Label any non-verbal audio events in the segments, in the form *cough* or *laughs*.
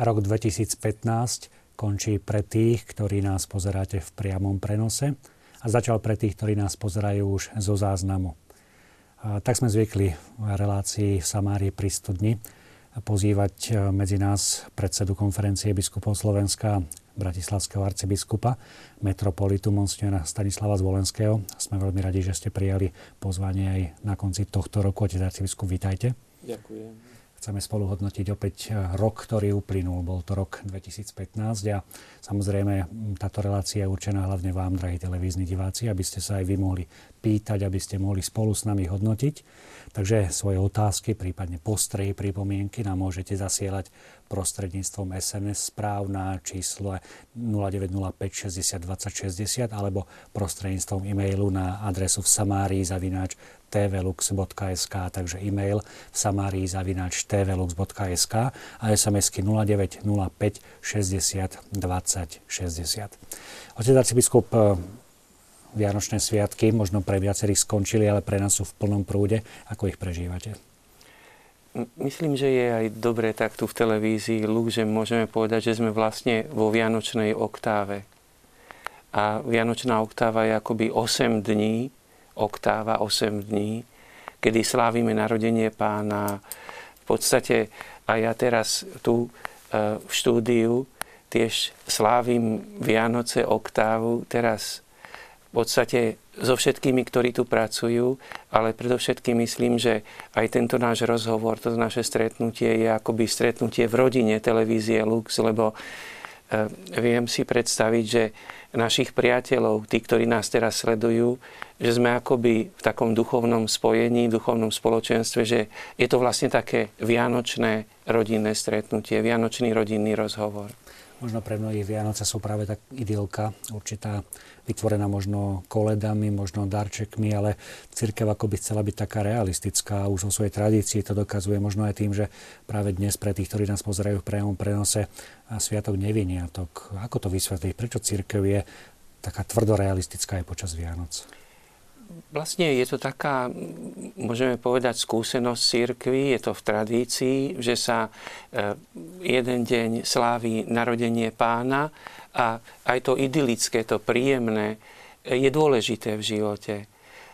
Rok 2015 končí pre tých, ktorí nás pozeráte v priamom prenose a začal pre tých, ktorí nás pozerajú už zo záznamu. A tak sme zvykli v relácii v Samárii pri studni pozývať e, medzi nás predsedu konferencie biskupov Slovenska bratislavského arcibiskupa, metropolitu Monsignora Stanislava Zvolenského. Sme veľmi radi, že ste prijali pozvanie aj na konci tohto roku. Otec arcibiskup, vítajte. Ďakujem. Chceme spolu hodnotiť opäť eh, rok, ktorý uplynul. Bol to rok 2015 a samozrejme táto relácia je určená hlavne vám, drahí televízni diváci, aby ste sa aj vy mohli pýtať, aby ste mohli spolu s nami hodnotiť. Takže svoje otázky, prípadne postrehy, pripomienky nám môžete zasielať prostredníctvom SMS správ na číslo 0905 60 20 60 alebo prostredníctvom e-mailu na adresu v samárii zavináč tvlux.sk, takže e-mail samárii zavináč tvlux.sk a SMS-ky 0905 60 20 60. Otec arcibiskup, Vianočné sviatky možno pre viacerých skončili, ale pre nás sú v plnom prúde. Ako ich prežívate? Myslím, že je aj dobré tak tu v televízii Lux, že môžeme povedať, že sme vlastne vo Vianočnej oktáve. A Vianočná oktáva je akoby 8 dní, oktáva 8 dní, kedy slávime narodenie pána. V podstate a ja teraz tu e, v štúdiu tiež slávim Vianoce oktávu, teraz v podstate so všetkými, ktorí tu pracujú, ale predovšetkým myslím, že aj tento náš rozhovor, toto naše stretnutie je akoby stretnutie v rodine televízie Lux, lebo viem si predstaviť, že našich priateľov, tí, ktorí nás teraz sledujú, že sme akoby v takom duchovnom spojení, duchovnom spoločenstve, že je to vlastne také vianočné rodinné stretnutie, vianočný rodinný rozhovor. Možno pre mnohých Vianoce sú práve tak idylka, určitá vytvorená možno koledami, možno darčekmi, ale církev ako by chcela byť taká realistická. Už vo svojej tradícii to dokazuje možno aj tým, že práve dnes pre tých, ktorí nás pozerajú v priamom prenose, Sviatok neviniatok. Ako to vysvetliť? Prečo církev je taká tvrdorealistická aj počas Vianoc? Vlastne je to taká, môžeme povedať, skúsenosť církvy, je to v tradícii, že sa e, jeden deň slávi narodenie pána a aj to idylické, to príjemné je dôležité v živote.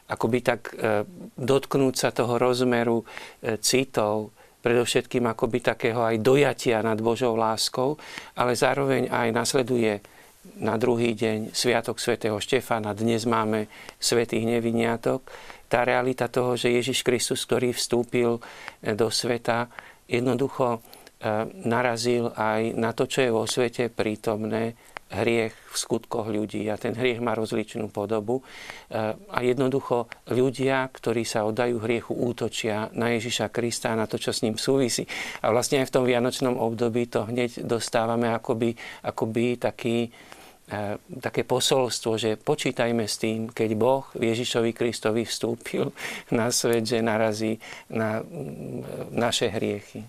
Akoby tak e, dotknúť sa toho rozmeru e, citov, predovšetkým akoby takého aj dojatia nad Božou láskou, ale zároveň aj nasleduje na druhý deň Sviatok svätého Štefana, dnes máme svätých neviniatok. Tá realita toho, že Ježiš Kristus, ktorý vstúpil eh, do sveta, jednoducho eh, narazil aj na to, čo je vo svete prítomné, hriech v skutkoch ľudí. A ten hriech má rozličnú podobu. Eh, a jednoducho ľudia, ktorí sa oddajú hriechu, útočia na Ježiša Krista a na to, čo s ním súvisí. A vlastne aj v tom vianočnom období to hneď dostávame akoby, akoby taký E, také posolstvo, že počítajme s tým, keď Boh Ježišovi Kristovi vstúpil na svet, že narazí na naše hriechy.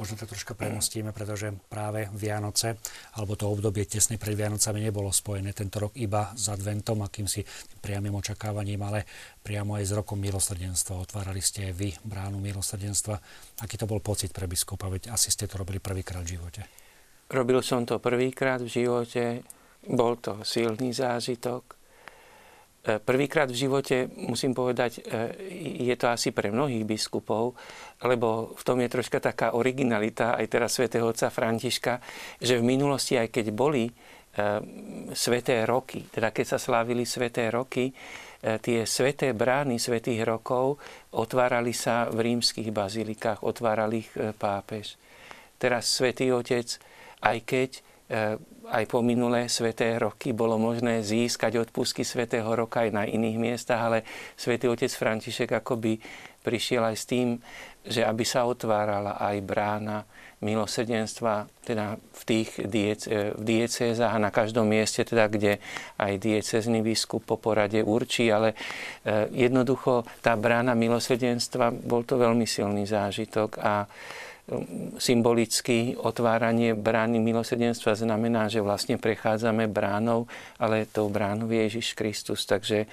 Možno to troška premostíme, pretože práve Vianoce, alebo to obdobie tesne pred Vianocami nebolo spojené tento rok iba s adventom, akýmsi priamým očakávaním, ale priamo aj s rokom milosrdenstva. Otvárali ste vy bránu milosrdenstva. Aký to bol pocit pre biskupa? Veď asi ste to robili prvýkrát v živote. Robil som to prvýkrát v živote bol to silný zážitok. E, prvýkrát v živote, musím povedať, e, je to asi pre mnohých biskupov, lebo v tom je troška taká originalita aj teraz svätého otca Františka, že v minulosti, aj keď boli e, sveté roky, teda keď sa slávili sveté roky, tie sveté brány svetých rokov otvárali sa v rímskych bazilikách, otváral ich pápež. Teraz svätý Otec, aj keď aj po minulé sveté roky bolo možné získať odpusky svetého roka aj na iných miestach, ale svätý otec František akoby prišiel aj s tým, že aby sa otvárala aj brána milosrdenstva teda v tých diece, v diecézach a na každom mieste, teda, kde aj diecezný biskup po porade určí, ale e, jednoducho tá brána milosrdenstva bol to veľmi silný zážitok a symbolicky otváranie brány milosrdenstva znamená, že vlastne prechádzame bránou, ale tou bránou je Ježiš Kristus. Takže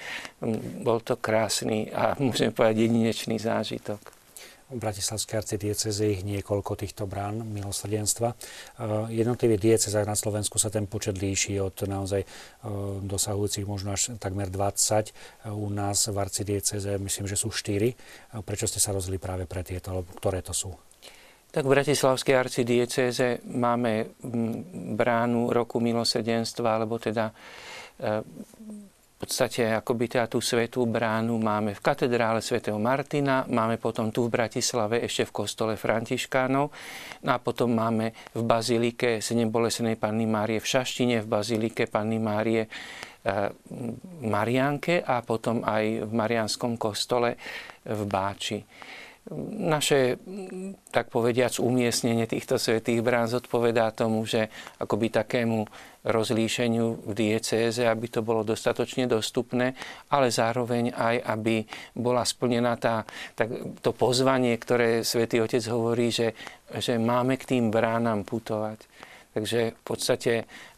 bol to krásny a *laughs* môžem povedať jedinečný zážitok. v Bratislavskej arcidieceze ich niekoľko týchto brán milosrdenstva. Jednotlivé diecezách na Slovensku sa ten počet líši od naozaj dosahujúcich možno až takmer 20. U nás v arcidieceze myslím, že sú 4. Prečo ste sa rozhodli práve pre tieto, alebo ktoré to sú? Tak v Bratislavskej arcidieceze máme bránu roku milosrdenstva, alebo teda e, v podstate akoby teda tú svetú bránu máme v katedrále svätého Martina, máme potom tu v Bratislave ešte v kostole Františkánov no a potom máme v bazilike Senebolesnej Panny Márie v Šaštine, v bazilike Panny Márie eh, Marianke a potom aj v Marianskom kostole v Báči naše, tak povediac, umiestnenie týchto svetých brán zodpovedá tomu, že akoby takému rozlíšeniu v diecéze, aby to bolo dostatočne dostupné, ale zároveň aj, aby bola splnená tá, tak, to pozvanie, ktoré svätý Otec hovorí, že, že máme k tým bránam putovať. Takže v podstate,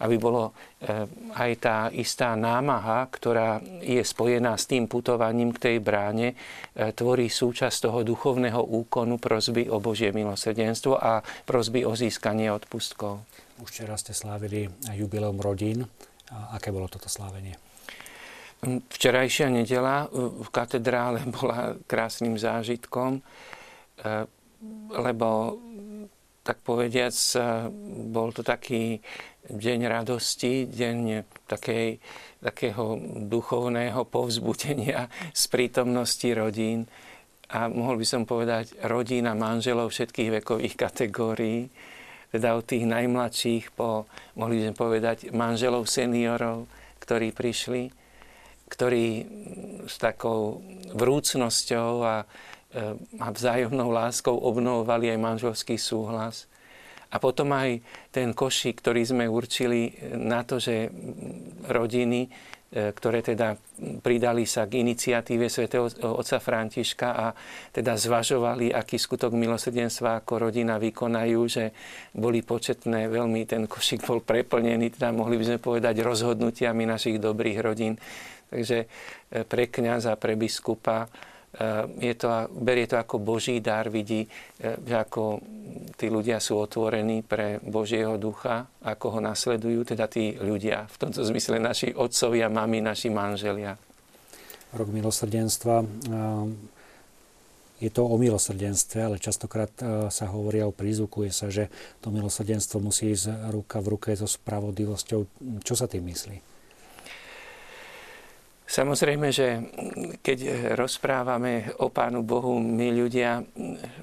aby bolo eh, aj tá istá námaha, ktorá je spojená s tým putovaním k tej bráne, eh, tvorí súčasť toho duchovného úkonu prosby o Božie milosrdenstvo a prosby o získanie odpustkov. Už včera ste slávili jubileum rodín. A aké bolo toto slávenie? Hm, včerajšia nedela v katedrále *laughs* bola krásnym zážitkom, eh, lebo tak povediac, bol to taký deň radosti, deň takej, takého duchovného povzbudenia z prítomnosti rodín. A mohol by som povedať rodín a manželov všetkých vekových kategórií, teda od tých najmladších po, mohli by sme povedať, manželov seniorov, ktorí prišli, ktorí s takou vrúcnosťou a a vzájomnou láskou obnovovali aj manželský súhlas. A potom aj ten košík, ktorý sme určili na to, že rodiny, e, ktoré teda pridali sa k iniciatíve svätého otca Františka a teda zvažovali, aký skutok milosrdenstva ako rodina vykonajú, že boli početné, veľmi ten košík bol preplnený, teda mohli by sme povedať rozhodnutiami našich dobrých rodín. Takže e, pre kniaza, pre biskupa, je to, berie to ako Boží dar, vidí, eh, že ako tí ľudia sú otvorení pre Božieho ducha, ako ho nasledujú, teda tí ľudia, v tomto zmysle naši otcovia, mami, naši manželia. Rok milosrdenstva. Eh, je to o milosrdenstve, ale častokrát sa hovorí a prizvukuje sa, že to milosrdenstvo musí ísť ruka v ruke so spravodlivosťou. Čo sa tým myslí? Samozrejme, že keď rozprávame o Pánu Bohu, my ľudia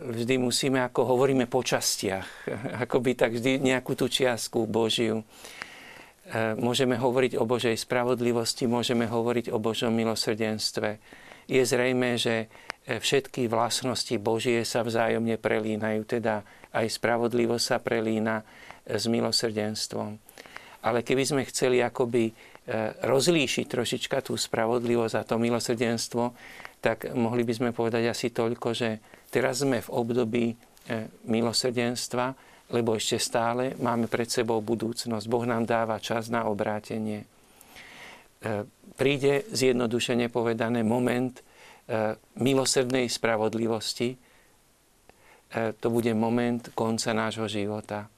vždy musíme, ako hovoríme po častiach, *laughs* akoby tak vždy nejakú tú čiastku Božiu. E, môžeme hovoriť o Božej spravodlivosti, môžeme hovoriť o Božom milosrdenstve. Je zrejme, že všetky vlastnosti Božie sa vzájomne prelínajú, teda aj spravodlivosť sa prelína s milosrdenstvom. Ale keby sme chceli akoby E, rozlíšiť trošička tú spravodlivosť a to milosrdenstvo, tak mohli by sme povedať asi toľko, že teraz sme v období e, milosrdenstva, lebo ešte stále máme pred sebou budúcnosť. Boh nám dáva čas na obrátenie. E, príde zjednodušene povedané moment milosrdnej spravodlivosti. To bude moment konca nášho života.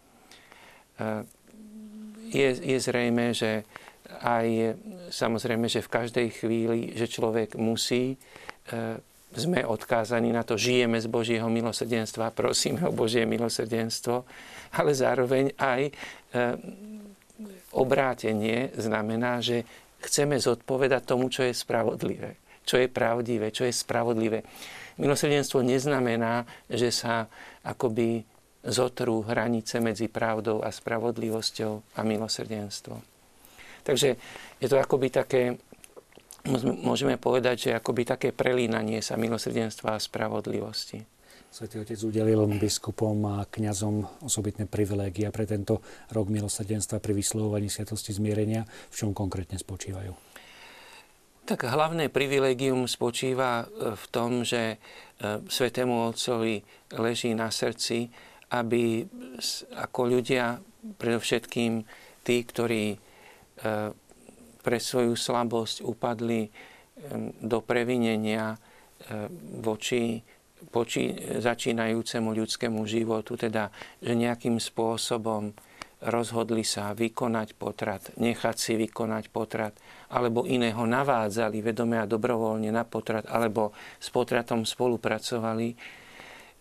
Je, je zrejme, že aj samozrejme, že v každej chvíli, že človek musí, e, sme odkázaní na to, žijeme z Božieho milosrdenstva, prosíme o Božie milosrdenstvo, ale zároveň aj e, obrátenie znamená, že chceme zodpovedať tomu, čo je spravodlivé, čo je pravdivé, čo je spravodlivé. Milosrdenstvo neznamená, že sa akoby zotrú hranice medzi pravdou a spravodlivosťou a milosrdenstvom. Takže je to akoby také, môžeme povedať, že akoby také prelínanie sa milosrdenstva a spravodlivosti. Svetý Otec udelil biskupom a kňazom osobitné privilégia pre tento rok milosrdenstva pri vyslovovaní sviatosti zmierenia. V čom konkrétne spočívajú? Tak hlavné privilégium spočíva e, v tom, že e, Svetému Otcovi leží na srdci, aby ako ľudia, predovšetkým tí, ktorí pre svoju slabosť upadli do previnenia voči poči- začínajúcemu ľudskému životu, teda, že nejakým spôsobom rozhodli sa vykonať potrat, nechať si vykonať potrat, alebo iného navádzali vedome a dobrovoľne na potrat, alebo s potratom spolupracovali.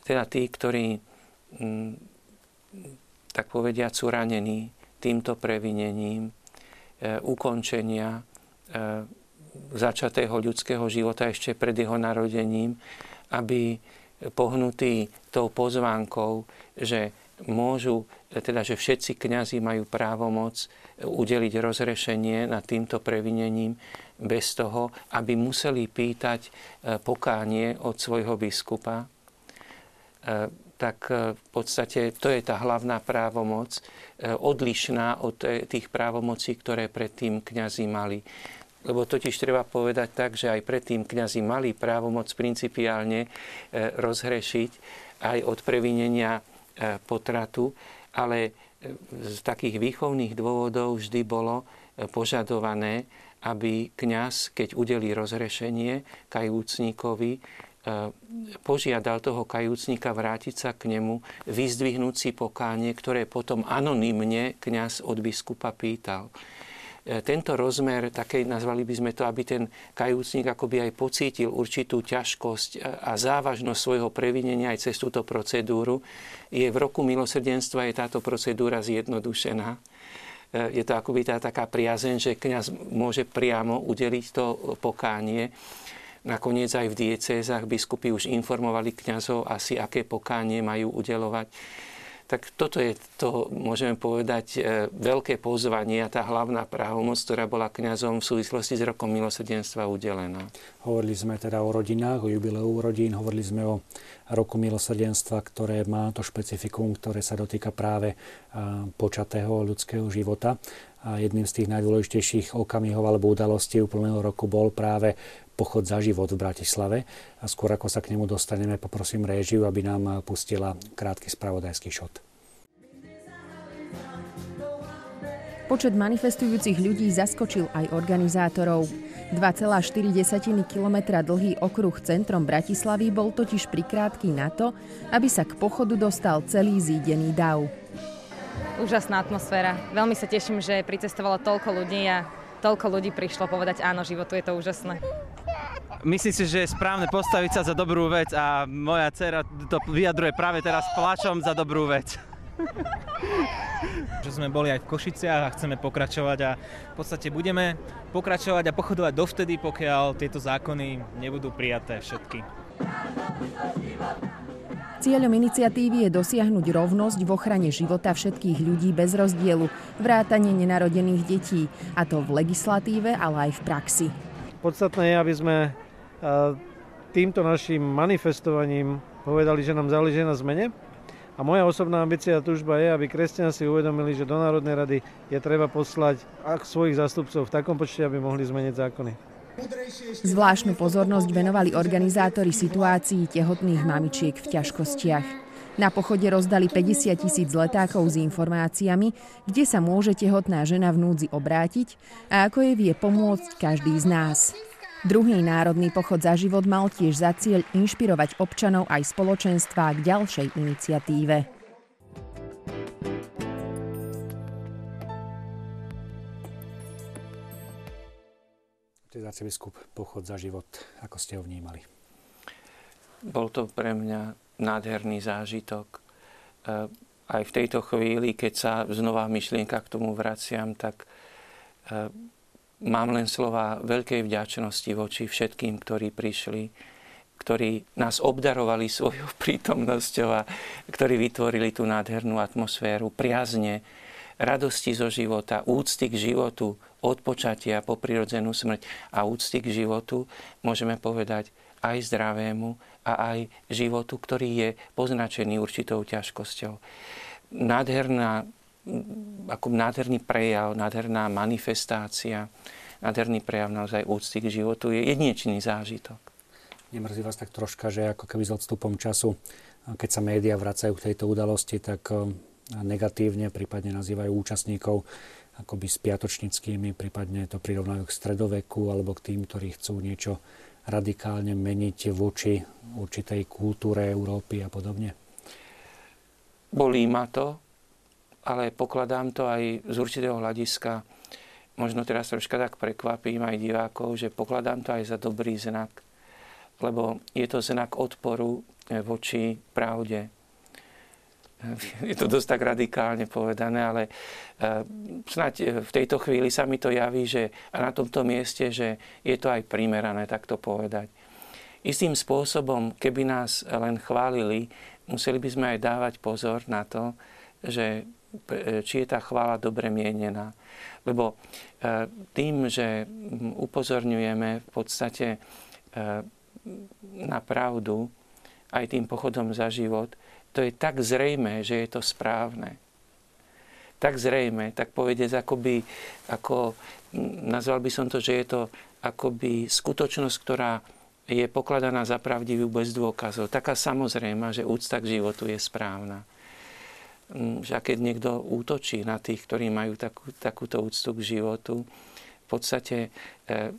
Teda tí, ktorí, tak povediať, sú ranení týmto previnením, ukončenia e, začatého ľudského života ešte pred jeho narodením, aby pohnutí tou pozvánkou, že môžu, teda že všetci kňazi majú právomoc udeliť rozrešenie nad týmto previnením bez toho, aby museli pýtať e, pokánie od svojho biskupa, e, tak e, v podstate to je tá hlavná právomoc, odlišná od tých právomocí, ktoré predtým kňazi mali. Lebo totiž treba povedať tak, že aj predtým kňazi mali právomoc principiálne rozhrešiť aj od previnenia E, potratu, ale e, z takých výchovných dôvodov vždy bolo e, požadované, aby kňaz, keď udelí rozrešenie kajúcníkovi, požiadal toho kajúcníka vrátiť sa k nemu, vyzdvihnúť si pokánie, ktoré potom anonymne kňaz od biskupa pýtal. E, tento rozmer, také nazvali by sme to, aby ten kajúcnik akoby aj pocítil určitú ťažkosť a závažnosť svojho previnenia aj cez túto procedúru, je v roku milosrdenstva je táto procedúra zjednodušená. E, je to akoby tá taká priazeň, že kňaz môže priamo udeliť to pokánie. Nakoniec aj v diecézach biskupy už informovali kňazov asi, aké pokánie majú udelovať tak toto je to, môžeme povedať, e, veľké pozvanie a tá hlavná právomoc, ktorá bola kňazom v súvislosti s rokom milosrdenstva udelená. Hovorili sme teda o rodinách, o jubileu rodín, hovorili sme o roku milosrdenstva, ktoré má to špecifikum, ktoré sa dotýka práve počatého ľudského života. A jedným z tých najdôležitejších okamihov alebo udalostí úplného roku bol práve pochod za život v Bratislave. A skôr ako sa k nemu dostaneme, poprosím réžiu, aby nám pustila krátky spravodajský šot. Počet manifestujúcich ľudí zaskočil aj organizátorov. 2,4 km dlhý okruh centrom Bratislavy bol totiž prikrátky na to, aby sa k pochodu dostal celý zídený dav. Úžasná atmosféra. Veľmi sa teším, že pricestovalo toľko ľudí a toľko ľudí prišlo povedať áno, životu je to úžasné. Myslím si, že je správne postaviť sa za dobrú vec a moja dcera to vyjadruje práve teraz plačom za dobrú vec. že sme boli aj v Košiciach a chceme pokračovať a v podstate budeme pokračovať a pochodovať dovtedy, pokiaľ tieto zákony nebudú prijaté všetky. Cieľom iniciatívy je dosiahnuť rovnosť v ochrane života všetkých ľudí bez rozdielu, vrátanie nenarodených detí, a to v legislatíve, ale aj v praxi. Podstatné je, aby sme týmto našim manifestovaním povedali, že nám záleží na zmene. A moja osobná ambícia a túžba je, aby kresťania si uvedomili, že do Národnej rady je treba poslať svojich zástupcov v takom počte, aby mohli zmeniť zákony. Zvláštnu pozornosť venovali organizátori situácií tehotných mamičiek v ťažkostiach. Na pochode rozdali 50 tisíc letákov s informáciami, kde sa môže tehotná žena v núdzi obrátiť a ako jej vie pomôcť každý z nás. Druhý národný pochod za život mal tiež za cieľ inšpirovať občanov aj spoločenstva k ďalšej iniciatíve. Otec arcibiskup, pochod za život, ako ste ho vnímali? Bol to pre mňa nádherný zážitok. E, aj v tejto chvíli, keď sa znova myšlienka k tomu vraciam, tak e, mám len slova veľkej vďačnosti voči všetkým, ktorí prišli, ktorí nás obdarovali svojou prítomnosťou a ktorí vytvorili tú nádhernú atmosféru priazne, radosti zo života, úcty k životu, od počatia po prirodzenú smrť a úcty k životu, môžeme povedať aj zdravému a aj životu, ktorý je poznačený určitou ťažkosťou. Nádherná ako nádherný prejav, nádherná manifestácia, nádherný prejav naozaj úcty k životu je jedinečný zážitok. Nemrzí vás tak troška, že ako keby s odstupom času, keď sa médiá vracajú k tejto udalosti, tak negatívne prípadne nazývajú účastníkov akoby spiatočnickými, prípadne to prirovnajú k stredoveku alebo k tým, ktorí chcú niečo radikálne meniť voči určitej kultúre Európy a podobne? Bolí ma to, ale pokladám to aj z určitého hľadiska, možno teraz troška tak prekvapím aj divákov, že pokladám to aj za dobrý znak, lebo je to znak odporu voči pravde je to dosť tak radikálne povedané, ale eh, snáď eh, v tejto chvíli sa mi to javí, že a na tomto mieste, že je to aj primerané takto povedať. Istým spôsobom, keby nás len chválili, museli by sme aj dávať pozor na to, že eh, či je tá chvála dobre mienená. Lebo tým, že upozorňujeme v podstate na pravdu aj tým pochodom za život, to je tak zrejme, že je to správne. Tak zrejme, tak povedec, akoby, ako, nazval by som to, že je to akoby skutočnosť, ktorá je pokladaná za pravdivú bez dôkazov. Taká samozrejma, že úcta k životu je správna. Mm, že keď niekto útočí na tých, ktorí majú takú, takúto úctu k životu, v podstate eh,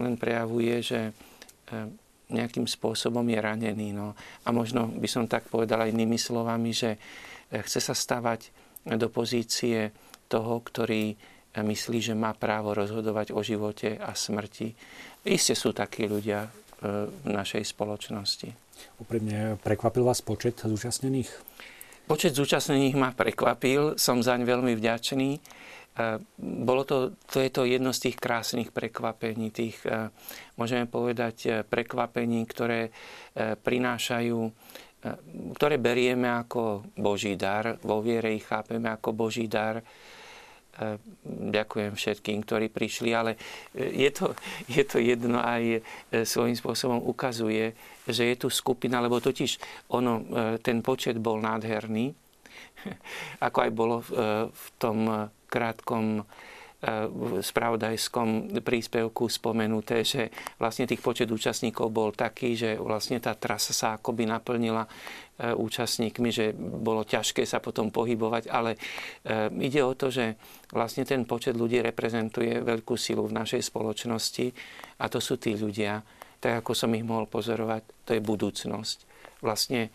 len prejavuje, že eh, nejakým spôsobom je ranený. No. A možno by som tak povedal aj inými slovami, že eh, chce sa stavať do pozície toho, ktorý eh, myslí, že má právo rozhodovať o živote a smrti. Isté sú takí ľudia eh, v našej spoločnosti. Úprimne prekvapil vás počet zúčastnených? Počet zúčastnených ma prekvapil, som zaň veľmi vďačný. Bolo to, to je to jedno z tých krásnych prekvapení, tých, môžeme povedať, prekvapení, ktoré prinášajú, ktoré berieme ako Boží dar, vo viere ich chápeme ako Boží dar. Ďakujem všetkým, ktorí prišli, ale je to, *laughs* je to jedno aj svojím spôsobom ukazuje, že je tu skupina, lebo totiž ono, ten počet bol nádherný, *laughs* ako aj bolo v tom krátkom eh, spravodajskom príspevku spomenuté, že vlastne tých počet účastníkov bol taký, že vlastne tá trasa sa akoby naplnila eh, účastníkmi, že bolo ťažké sa potom pohybovať, ale eh, ide o to, že vlastne ten počet ľudí reprezentuje veľkú silu v našej spoločnosti a to sú tí ľudia, tak ako som ich mohol pozorovať, to je budúcnosť vlastne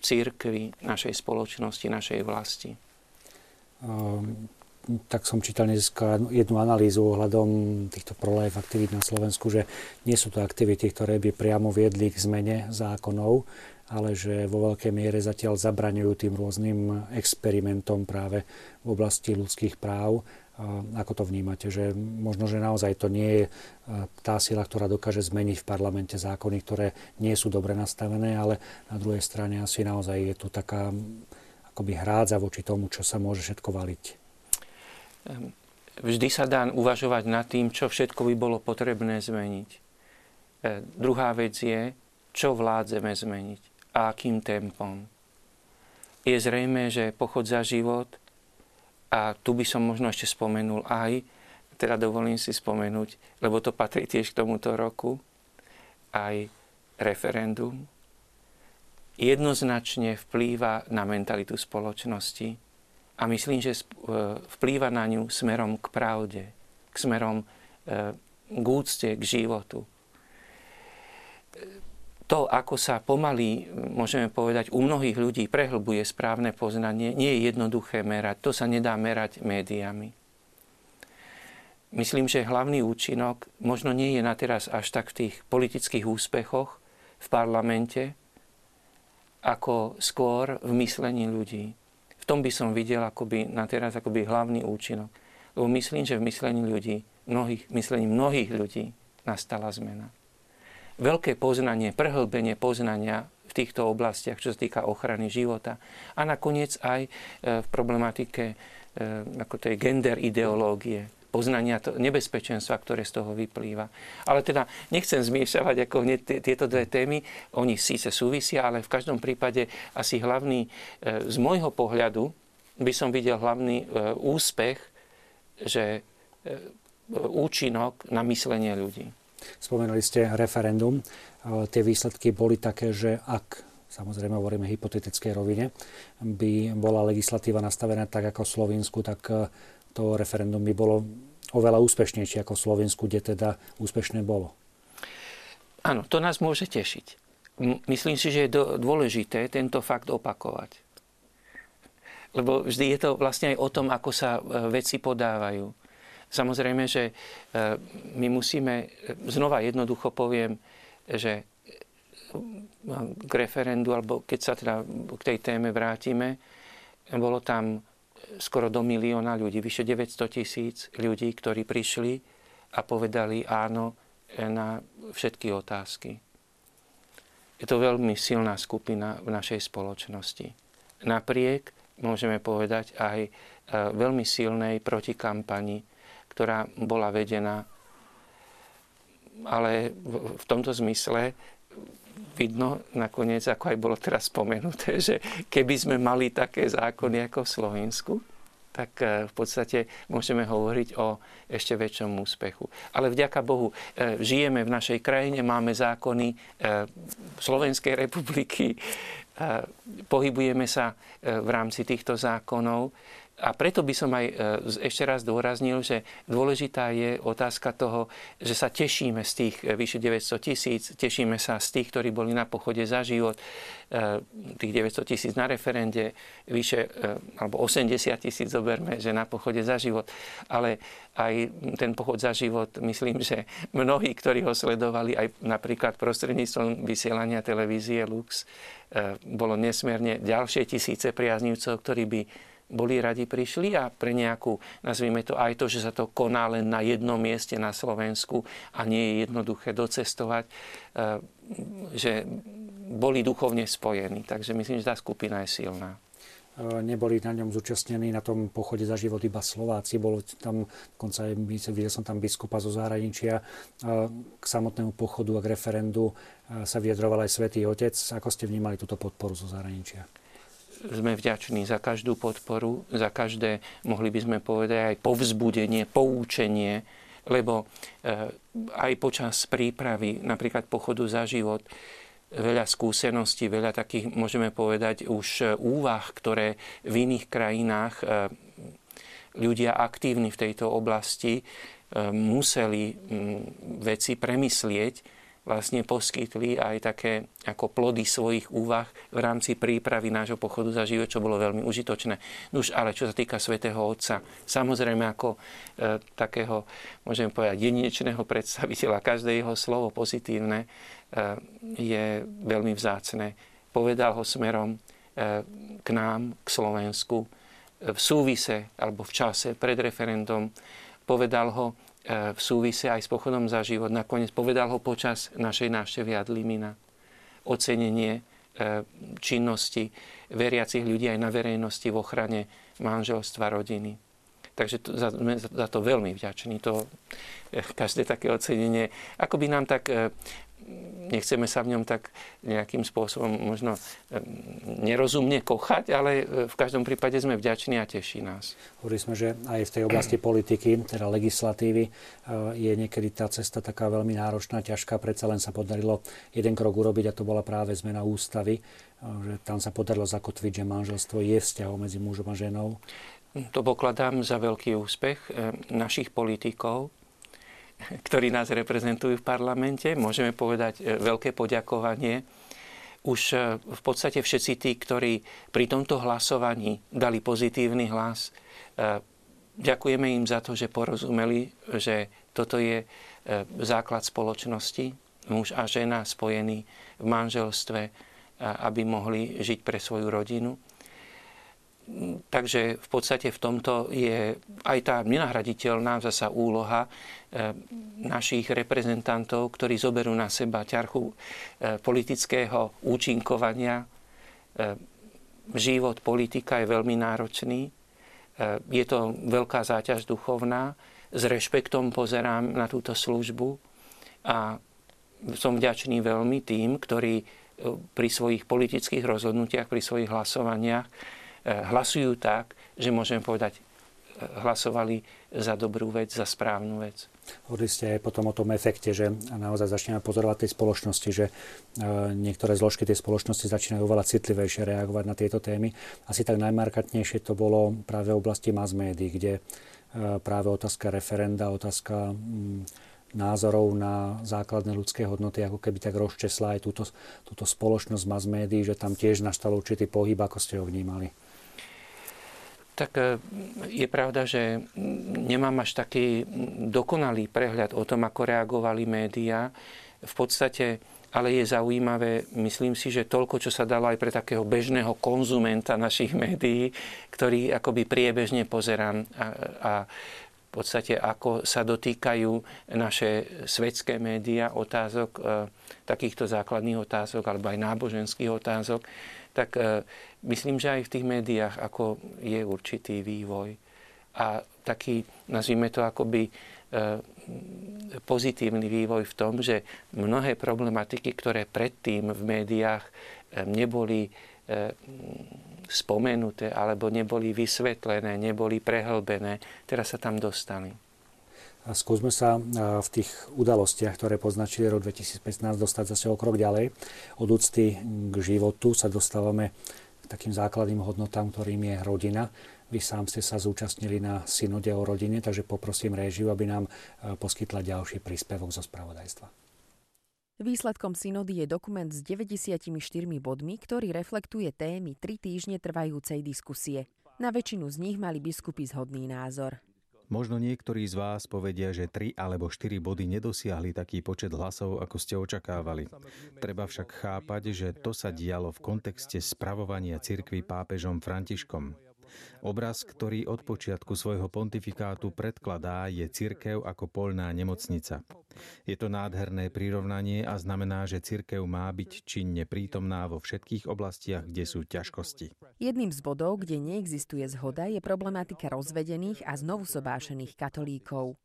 církvy, našej spoločnosti, našej vlasti. Um tak som čítal dneska jednu analýzu ohľadom týchto prolife aktivít na Slovensku, že nie sú to aktivity, ktoré by priamo viedli k zmene zákonov, ale že vo veľkej miere zatiaľ zabraňujú tým rôznym experimentom práve v oblasti ľudských práv. Ako to vnímate? Že možno, že naozaj to nie je tá sila, ktorá dokáže zmeniť v parlamente zákony, ktoré nie sú dobre nastavené, ale na druhej strane asi naozaj je tu taká akoby hrádza voči tomu, čo sa môže všetko valiť. Ehm, vždy sa dá uvažovať nad tým, čo všetko by bolo potrebné zmeniť. E, druhá vec je, čo vládzeme zmeniť a akým tempom. Je zrejme, že pochod za život, a tu by som možno ešte spomenul aj, teda dovolím si spomenúť, lebo to patrí tiež k tomuto roku, aj referendum, jednoznačne vplýva na mentalitu spoločnosti a myslím, že e, vplýva na ňu smerom k pravde, k smerom e, k úcte, k životu. To, ako sa pomaly, môžeme povedať, u mnohých ľudí prehlbuje správne poznanie, nie je jednoduché merať. To sa nedá merať médiami. Myslím, že hlavný účinok možno nie je na teraz až tak v tých politických úspechoch v parlamente, ako skôr v myslení ľudí tom by som videl akoby, na teraz akoby hlavný účinok. Lebo myslím, že v myslení ľudí, mnohých, myslení mnohých ľudí nastala zmena. Veľké poznanie, prehlbenie poznania v týchto oblastiach, čo sa týka ochrany života a nakoniec aj e, v problematike e, ako tej gender ideológie, poznania to, nebezpečenstva, ktoré z toho vyplýva. Ale teda nechcem zmiešavať ako hneď tieto dve témy. Oni síce súvisia, ale v každom prípade asi hlavný, e, z môjho pohľadu by som videl hlavný e, úspech, že e, účinok na myslenie ľudí. Spomenuli ste referendum. Tie výsledky boli také, že ak samozrejme hovoríme hypotetickej rovine, by bola legislatíva nastavená tak ako v Slovensku, tak to referendum by bolo oveľa úspešnejšie ako v Slovensku, kde teda úspešné bolo. Áno, to nás môže tešiť. Myslím si, že je dôležité tento fakt opakovať. Lebo vždy je to vlastne aj o tom, ako sa e, veci podávajú. Samozrejme, že e, my musíme, e, znova jednoducho poviem, že k referendu, alebo keď sa teda k tej téme vrátime, bolo tam skoro do milióna ľudí, vyše 900 tisíc ľudí, ktorí prišli a povedali áno na všetky otázky. Je to veľmi silná skupina v našej spoločnosti. Napriek, môžeme povedať, aj e, veľmi silnej protikampani, ktorá bola vedená. Ale v tomto zmysle vidno nakoniec, ako aj bolo teraz spomenuté, že keby sme mali také zákony ako v Slovensku, tak e, v podstate môžeme hovoriť o ešte väčšom úspechu. Ale vďaka Bohu, e, žijeme v našej krajine, máme zákony e, Slovenskej republiky, pohybujeme sa v rámci týchto zákonov a preto by som aj e, ešte raz dôraznil, že dôležitá je otázka toho, že sa tešíme z tých e, vyše 900 tisíc, tešíme sa z tých, ktorí boli na pochode za život, e, tých 900 tisíc na referende, vyše, alebo 80 tisíc zoberme, že na pochode za život. Ale aj ten pochod za život, myslím, že mnohí, ktorí ho sledovali aj napríklad prostredníctvom vysielania televízie Lux, bolo nesmierne ďalšie tisíce priaznivcov, ktorí by boli radi prišli a pre nejakú, nazvime to aj to, že sa to koná len na jednom mieste na Slovensku a nie je jednoduché docestovať, e, že boli duchovne spojení. Takže myslím, že tá skupina je silná e, neboli na ňom zúčastnení na tom pochode za život iba Slováci. Bolo tam, dokonca aj videl som tam biskupa zo zahraničia. E, k samotnému pochodu a k referendu sa vyjadroval aj Svetý Otec. Ako ste vnímali túto podporu zo zahraničia? Sme vďační za každú podporu, za každé, mohli by sme povedať, aj povzbudenie, poučenie, lebo eh, aj počas prípravy, napríklad pochodu za život, veľa skúseností, veľa takých, môžeme povedať, už eh, úvah, ktoré v iných krajinách eh, ľudia aktívni v tejto oblasti museli mm, veci premyslieť, vlastne poskytli aj také ako plody svojich úvah v rámci prípravy nášho pochodu za život, čo bolo veľmi užitočné. Nuž, ale čo sa týka svätého Otca, samozrejme ako e, takého, môžem povedať, jedinečného predstaviteľa, každé jeho slovo pozitívne e, je veľmi vzácne. Povedal ho smerom e, k nám, k Slovensku, v súvise alebo v čase pred referendum. Povedal ho v súvise aj s pochodom za život. Nakoniec povedal ho počas našej návštevy Adlimina. Ocenenie e, činnosti veriacich ľudí aj na verejnosti v ochrane manželstva, rodiny. Takže to, za, sme za to veľmi vďační. To, e, každé také ocenenie, ako by nám tak e, nechceme sa v ňom tak nejakým spôsobom možno nerozumne kochať, ale e, v každom prípade sme vďační a teší nás. Hovorili sme, že aj v tej oblasti politiky, teda legislatívy, e, je niekedy tá cesta taká veľmi náročná, ťažká. Predsa len sa podarilo jeden krok urobiť a to bola práve zmena ústavy. E, že tam sa podarilo zakotviť, že manželstvo je vzťahom medzi mužom a ženou. To pokladám za veľký úspech našich politikov, ktorí nás reprezentujú v parlamente. Môžeme povedať e, veľké poďakovanie. Už e, v podstate všetci tí, ktorí pri tomto hlasovaní dali pozitívny hlas, e, ďakujeme im za to, že porozumeli, že toto je základ spoločnosti, muž a žena spojení v manželstve, aby mohli žiť pre svoju rodinu. Takže v podstate v tomto je aj tá nenahraditeľná zasa úloha e, našich reprezentantov, ktorí zoberú na seba ťarchu e, politického účinkovania. E, život politika je veľmi náročný. Je to veľká záťaž duchovná. S rešpektom pozerám na túto službu a som vďačný veľmi tým, ktorí pri svojich politických rozhodnutiach, pri svojich hlasovaniach hlasujú tak, že môžeme povedať, e, hlasovali za dobrú vec, za správnu vec. Hovorili ste aj potom o tom efekte, že naozaj začneme pozorovať tej spoločnosti, že e, niektoré zložky tej spoločnosti začínajú oveľa citlivejšie reagovať na tieto témy. Asi tak najmarkantnejšie to bolo práve v oblasti mass médií, kde práve otázka referenda, otázka mm, názorov na základné ľudské hodnoty, ako keby tak rozčesla aj túto, túto spoločnosť mass médií, že tam tiež nastal určitý pohyb, ako ste ho vnímali. Tak e, je pravda, že nemám až taký dokonalý prehľad o tom, ako reagovali médiá. V podstate ale je zaujímavé, myslím si, že toľko, čo sa dalo aj pre takého bežného konzumenta našich médií, ktorý akoby priebežne pozerám a, a v podstate ako sa dotýkajú naše svetské médiá otázok, e, takýchto základných otázok alebo aj náboženských otázok, tak e, myslím, že aj v tých médiách ako je určitý vývoj. A taký, nazvime to akoby E, pozitívny vývoj v tom, že mnohé problematiky, ktoré predtým v médiách e, neboli e, spomenuté alebo neboli vysvetlené, neboli prehlbené, teraz sa tam dostali. A skúsme sa v tých udalostiach, ktoré poznačili rok 2015, dostať zase o krok ďalej. Od úcty k životu sa dostávame takým základným hodnotám, ktorým je rodina. Vy sám ste sa zúčastnili na synode o rodine, takže poprosím réžiu, aby nám e, poskytla ďalší príspevok zo spravodajstva. Výsledkom synody je dokument s 94 bodmi, ktorý reflektuje témy tri týždne trvajúcej diskusie. Na väčšinu z nich mali biskupy zhodný názor. Možno niektorí z vás povedia, že 3 alebo 4 body nedosiahli taký počet hlasov, ako ste očakávali. Treba však chápať, že to sa dialo v kontexte spravovania cirkvy pápežom Františkom. Obraz, ktorý od počiatku svojho pontifikátu predkladá, je cirkev ako polná nemocnica. Je to nádherné prirovnanie a znamená, že cirkev má byť činne prítomná vo všetkých oblastiach, kde sú ťažkosti. Jedným z bodov, kde neexistuje zhoda, je problematika rozvedených a znovu sobášených katolíkov.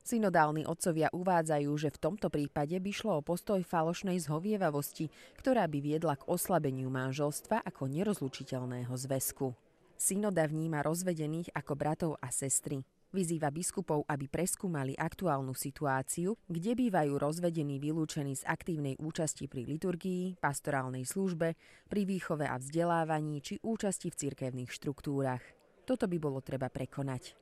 Synodálni otcovia uvádzajú, že v tomto prípade by šlo o postoj falošnej zhovievavosti, ktorá by viedla k oslabeniu manželstva ako nerozlučiteľného zväzku. Synoda vníma rozvedených ako bratov a sestry. Vyzýva biskupov, aby preskúmali aktuálnu situáciu, kde bývajú rozvedení vylúčení z aktívnej účasti pri liturgii, pastorálnej službe, pri výchove a vzdelávaní či účasti v cirkevných štruktúrach. Toto by bolo treba prekonať.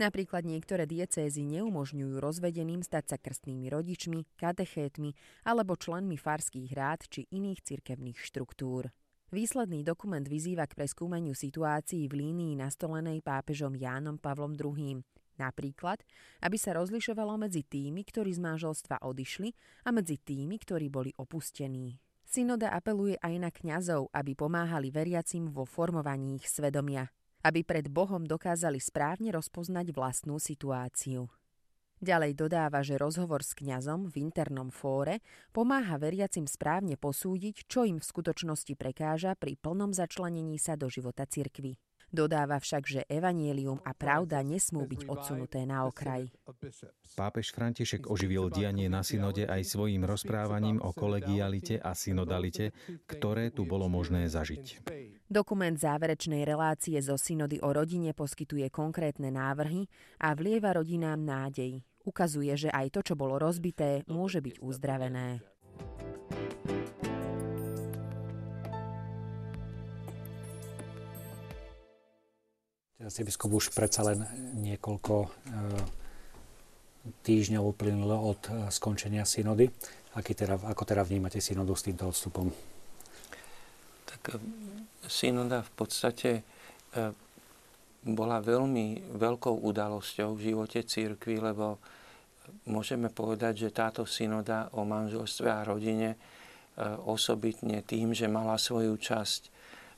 Napríklad niektoré diecézy neumožňujú rozvedeným stať sa krstnými rodičmi, katechétmi alebo členmi farských rád či iných cirkevných štruktúr. Výsledný dokument vyzýva k preskúmaniu situácií v línii nastolenej pápežom Jánom Pavlom II. Napríklad, aby sa rozlišovalo medzi tými, ktorí z manželstva odišli a medzi tými, ktorí boli opustení. Synoda apeluje aj na kňazov, aby pomáhali veriacim vo formovaní ich svedomia, aby pred Bohom dokázali správne rozpoznať vlastnú situáciu. Ďalej dodáva, že rozhovor s kňazom v internom fóre pomáha veriacim správne posúdiť, čo im v skutočnosti prekáža pri plnom začlenení sa do života cirkvy. Dodáva však, že evanielium a pravda nesmú byť odsunuté na okraj. Pápež František oživil dianie na synode aj svojim rozprávaním o kolegialite a synodalite, ktoré tu bolo možné zažiť. Dokument záverečnej relácie zo synody o rodine poskytuje konkrétne návrhy a vlieva rodinám nádej ukazuje, že aj to, čo bolo rozbité, môže byť uzdravené. Teraz biskup už predsa len niekoľko e, týždňov uplynulo od e, skončenia synody. Aký teda, ako teda vnímate synodu s týmto odstupom? Tak e, synoda v podstate bola veľmi veľkou udalosťou v živote církvy, lebo môžeme povedať, že táto synoda o manželstve a rodine e, osobitne tým, že mala svoju časť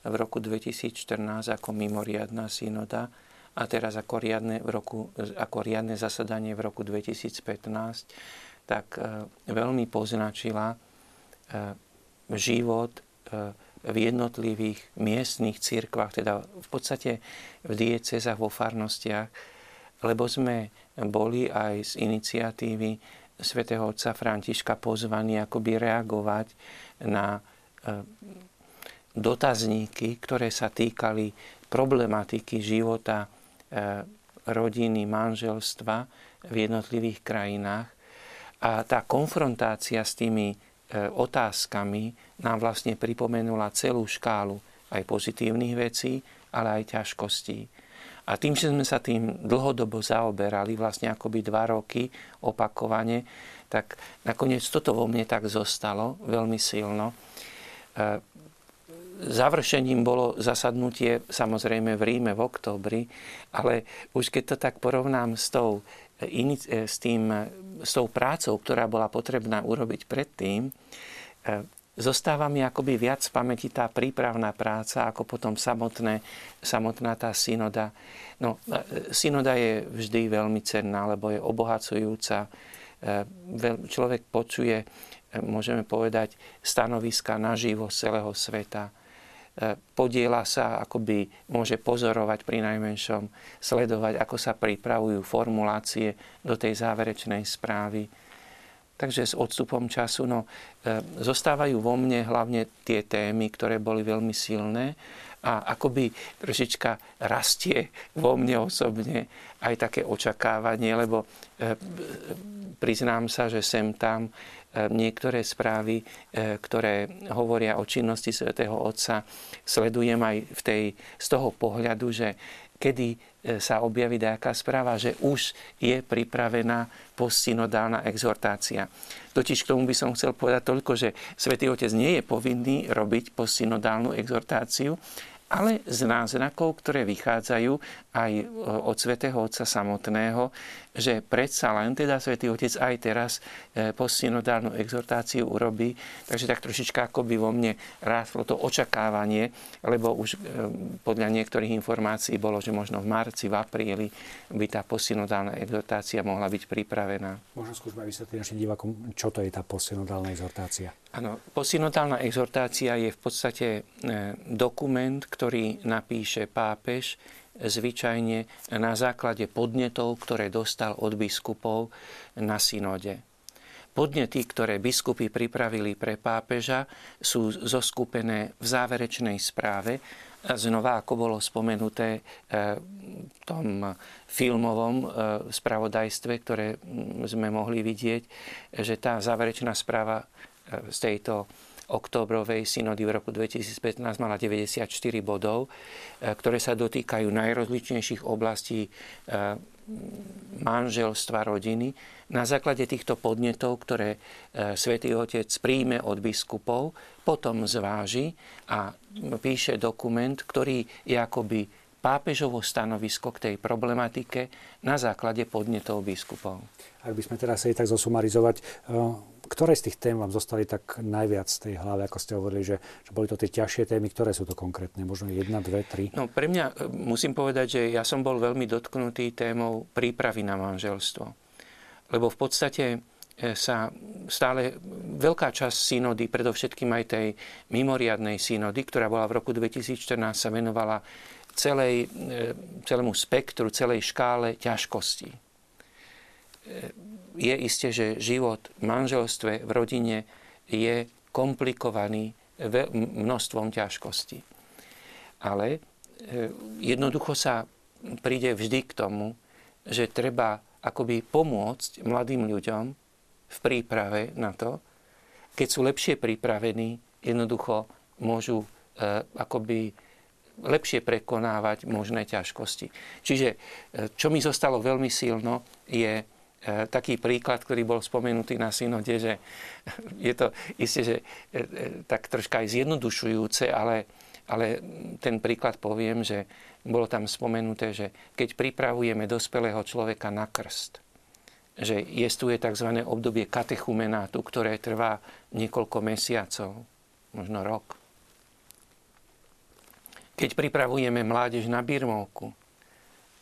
v roku 2014 ako mimoriadná synoda a teraz ako riadne, v roku, ako riadne zasadanie v roku 2015, tak e, veľmi poznačila e, život v jednotlivých miestnych cirkvách, teda v podstate v diecezách, vo farnostiach, lebo sme boli aj z iniciatívy svätého otca Františka pozvaní akoby reagovať na e, dotazníky, ktoré sa týkali problematiky života e, rodiny, manželstva v jednotlivých krajinách. A tá konfrontácia s tými otázkami nám vlastne pripomenula celú škálu aj pozitívnych vecí, ale aj ťažkostí. A tým, že sme sa tým dlhodobo zaoberali, vlastne akoby dva roky opakovane, tak nakoniec toto vo mne tak zostalo veľmi silno. E, završením bolo zasadnutie samozrejme v Ríme v oktobri, ale už keď to tak porovnám s tou, e, s, tým, s tou prácou, ktorá bola potrebná urobiť predtým, zostáva mi akoby viac v pamäti tá prípravná práca, ako potom samotné, samotná tá synoda. No, e, synoda je vždy veľmi cenná, lebo je obohacujúca. E, človek počuje, e, môžeme povedať, stanoviska naživo z celého sveta. Podiela sa, akoby môže pozorovať pri najmenšom, sledovať, ako sa pripravujú formulácie do tej záverečnej správy. Takže s odstupom času no, e, zostávajú vo mne hlavne tie témy, ktoré boli veľmi silné a akoby trošička rastie vo mne osobne aj také očakávanie, lebo e, priznám sa, že sem tam e, niektoré správy, ktoré hovoria o činnosti svätého Otca, sledujem aj v tej, z toho pohľadu, že kedy sa objaví nejaká správa, že už je pripravená postsynodálna exhortácia. Totiž k tomu by som chcel povedať toľko, že Svetý Otec nie je povinný robiť postsynodálnu exhortáciu, ale z náznakov, ktoré vychádzajú aj e, od svätého Otca samotného, že predsa len teda svätý Otec aj teraz e, postsynodálnu exhortáciu urobí. Takže tak trošička by vo mne rástlo to očakávanie, lebo už e, podľa niektorých informácií bolo, že možno v marci, v apríli by tá postsynodálna exhortácia mohla byť pripravená. Možno skúsme vysvetliť našim divakom, čo to je tá postsynodálna exhortácia. Áno, posynodálna exhortácia je v podstate e, dokument, ktorý napíše pápež zvyčajne na základe podnetov, ktoré dostal od biskupov na synode. Podnety, ktoré biskupy pripravili pre pápeža, sú zoskupené v záverečnej správe. Znova, ako bolo spomenuté e, v tom filmovom e, spravodajstve, ktoré sme mohli vidieť, že tá záverečná správa z tejto oktobrovej synody v roku 2015 mala 94 bodov, e, ktoré sa dotýkajú najrozličnejších oblastí e, manželstva, rodiny. Na základe týchto podnetov, ktoré e, svätý Otec príjme od biskupov, potom zváži a píše dokument, ktorý je akoby pápežovo stanovisko k tej problematike na základe podnetov biskupov. Ak by sme teraz chceli tak zosumarizovať, ktoré z tých tém vám zostali tak najviac z tej hlave, ako ste hovorili, že, že boli to tie ťažšie témy, ktoré sú to konkrétne? Možno jedna, dve, tri? No pre mňa e, musím povedať, že ja som bol veľmi dotknutý témou prípravy na manželstvo. Lebo v podstate e, sa stále veľká časť synody, predovšetkým aj tej mimoriadnej synody, ktorá bola v roku 2014, sa venovala celej, e, celému spektru, celej škále ťažkostí je isté, že život v manželstve, v rodine je komplikovaný množstvom ťažkostí. Ale e, jednoducho sa príde vždy k tomu, že treba akoby pomôcť mladým ľuďom v príprave na to, keď sú lepšie pripravení, jednoducho môžu e, akoby lepšie prekonávať možné ťažkosti. Čiže e, čo mi zostalo veľmi silno je taký príklad, ktorý bol spomenutý na synode, že je to isté, že e, e, tak troška aj zjednodušujúce, ale, ale ten príklad poviem, že bolo tam spomenuté, že keď pripravujeme dospelého človeka na krst, že jestuje tzv. obdobie katechumenátu, ktoré trvá niekoľko mesiacov, možno rok. Keď pripravujeme mládež na birmovku,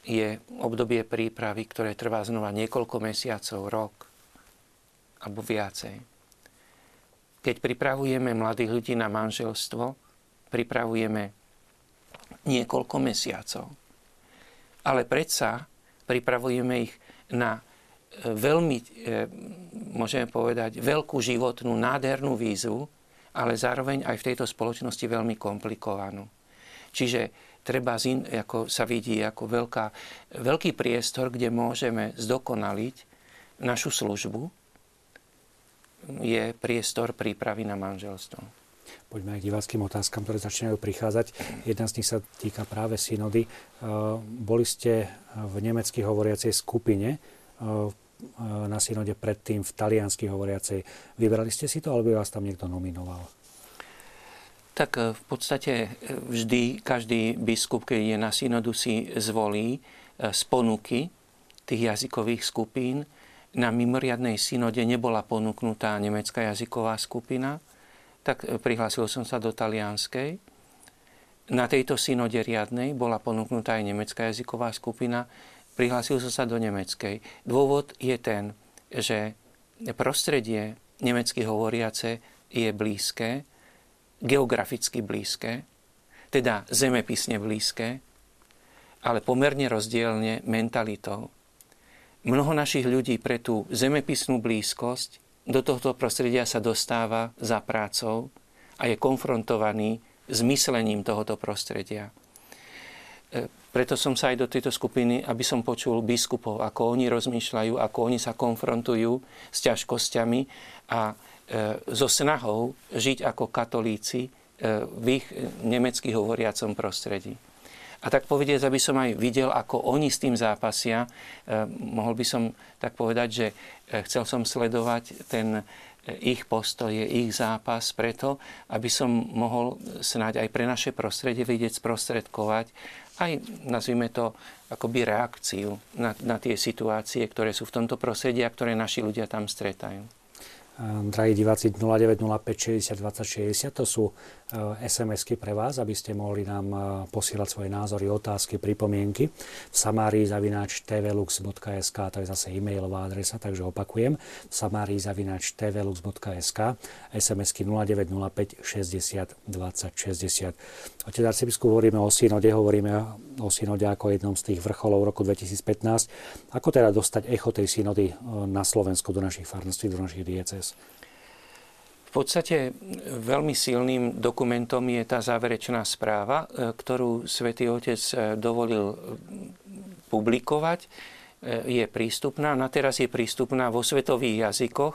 je obdobie prípravy, ktoré trvá znova niekoľko mesiacov, rok alebo viacej. Keď pripravujeme mladých ľudí na manželstvo, pripravujeme niekoľko mesiacov. Ale predsa pripravujeme ich na e, veľmi, e, môžeme povedať, veľkú životnú, nádhernú výzvu, ale zároveň aj v tejto spoločnosti veľmi komplikovanú. Čiže treba zin, ako sa vidí ako veľká, veľký priestor, kde môžeme zdokonaliť našu službu, je priestor prípravy na manželstvo. Poďme aj k diváckým otázkam, ktoré začínajú prichádzať. Jedna z nich sa týka práve synody. Boli ste v nemecky hovoriacej skupine na synode predtým v taliansky hovoriacej. Vybrali ste si to, alebo vás tam niekto nominoval? Tak e, v podstate e, vždy každý biskup, keď je na synodu, si zvolí e, z ponuky tých jazykových skupín. Na mimoriadnej synode nebola ponúknutá nemecká jazyková skupina, tak prihlásil som sa do talianskej. Na tejto synode riadnej bola ponúknutá aj nemecká jazyková skupina, prihlásil som sa do nemeckej. Dôvod je ten, že prostredie nemecky hovoriace je blízke, geograficky blízke, teda zemepisne blízke, ale pomerne rozdielne mentalitou. Mnoho našich ľudí pre tú zemepisnú blízkosť do tohto prostredia sa dostáva za prácou a je konfrontovaný s myslením tohoto prostredia. E, preto som sa aj do tejto skupiny, aby som počul biskupov, ako oni rozmýšľajú, ako oni sa konfrontujú s ťažkosťami a so snahou žiť ako katolíci e, v ich nemecky hovoriacom prostredí. A tak povedať, aby som aj videl, ako oni s tým zápasia, e, mohol by som tak povedať, že chcel som sledovať ten ich postoje, ich zápas preto, aby som mohol snáď aj pre naše prostredie vidieť sprostredkovať aj, nazvime to, akoby reakciu na, na tie situácie, ktoré sú v tomto prostredí a ktoré naši ľudia tam stretajú. Drahí diváci 0905 60 20 60, to sú SMS-ky pre vás, aby ste mohli nám e, posielať svoje názory, otázky, pripomienky. V samárii zavináč tvlux.sk, to je zase e-mailová adresa, takže opakujem. V samárii zavináč tvlux.sk, SMS-ky 0905 60 20 60. Otec arcibiskup, hovoríme o synode, hovoríme o synode ako jednom z tých vrcholov roku 2015. Ako teda dostať echo tej synody e, na Slovensku do našich farností, do našich V podstate veľmi silným dokumentom je tá záverečná správa, e, ktorú svätý Otec e, dovolil e, publikovať. Je prístupná, na teraz je prístupná vo svetových jazykoch.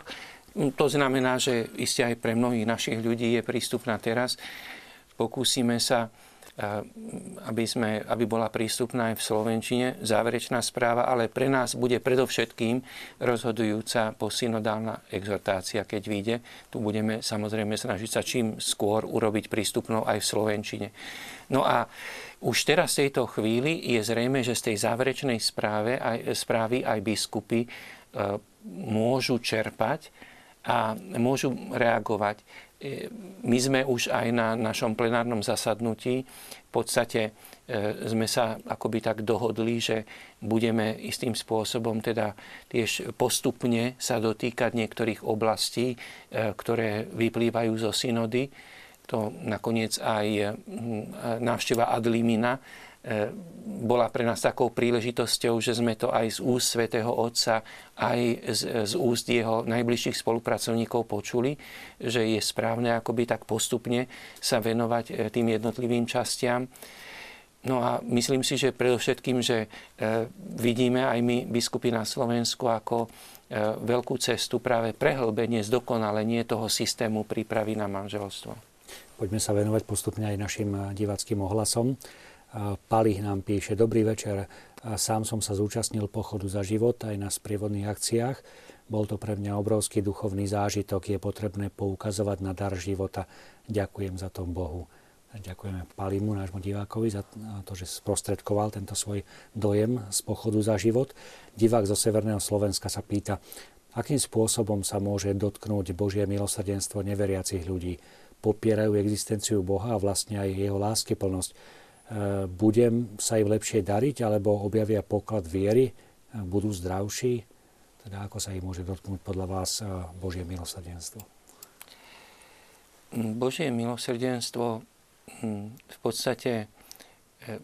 To znamená, že iste aj pre mnohých našich ľudí je prístupná teraz. Pokúsime sa aby, sme, aby bola prístupná aj v Slovenčine, záverečná správa, ale pre nás bude predovšetkým rozhodujúca posynodálna exhortácia, keď vyjde. Tu budeme samozrejme snažiť sa čím skôr urobiť prístupnou aj v Slovenčine. No a už teraz v tejto chvíli je zrejme, že z tej záverečnej správe aj, správy aj biskupy e, môžu čerpať a môžu reagovať my sme už aj na našom plenárnom zasadnutí v podstate e, sme sa akoby tak dohodli, že budeme istým spôsobom teda tiež postupne sa dotýkať niektorých oblastí, e, ktoré vyplývajú zo synody. To nakoniec aj návšteva Adlimina E, bola pre nás takou príležitosťou, že sme to aj z úst svätého Otca, aj z, z úst jeho najbližších spolupracovníkov počuli, že je správne akoby tak postupne sa venovať e, tým jednotlivým častiam. No a myslím si, že predovšetkým, že e, vidíme aj my, biskupy na Slovensku, ako veľkú cestu práve prehlbenie, zdokonalenie toho systému prípravy na manželstvo. Poďme sa venovať postupne aj našim diváckým ohlasom. Palich nám píše, dobrý večer, sám som sa zúčastnil pochodu za život aj na sprievodných akciách. Bol to pre mňa obrovský duchovný zážitok, je potrebné poukazovať na dar života. Ďakujem za to Bohu. Ďakujeme Palimu, nášmu divákovi, za to, že sprostredkoval tento svoj dojem z pochodu za život. Divák zo Severného Slovenska sa pýta, akým spôsobom sa môže dotknúť Božie milosrdenstvo neveriacich ľudí. Popierajú existenciu Boha a vlastne aj jeho láskyplnosť E, budem sa im lepšie dariť, alebo objavia poklad viery, e, budú zdravší? Teda ako sa im môže dotknúť podľa vás e, Božie milosrdenstvo? Božie milosrdenstvo hm, v podstate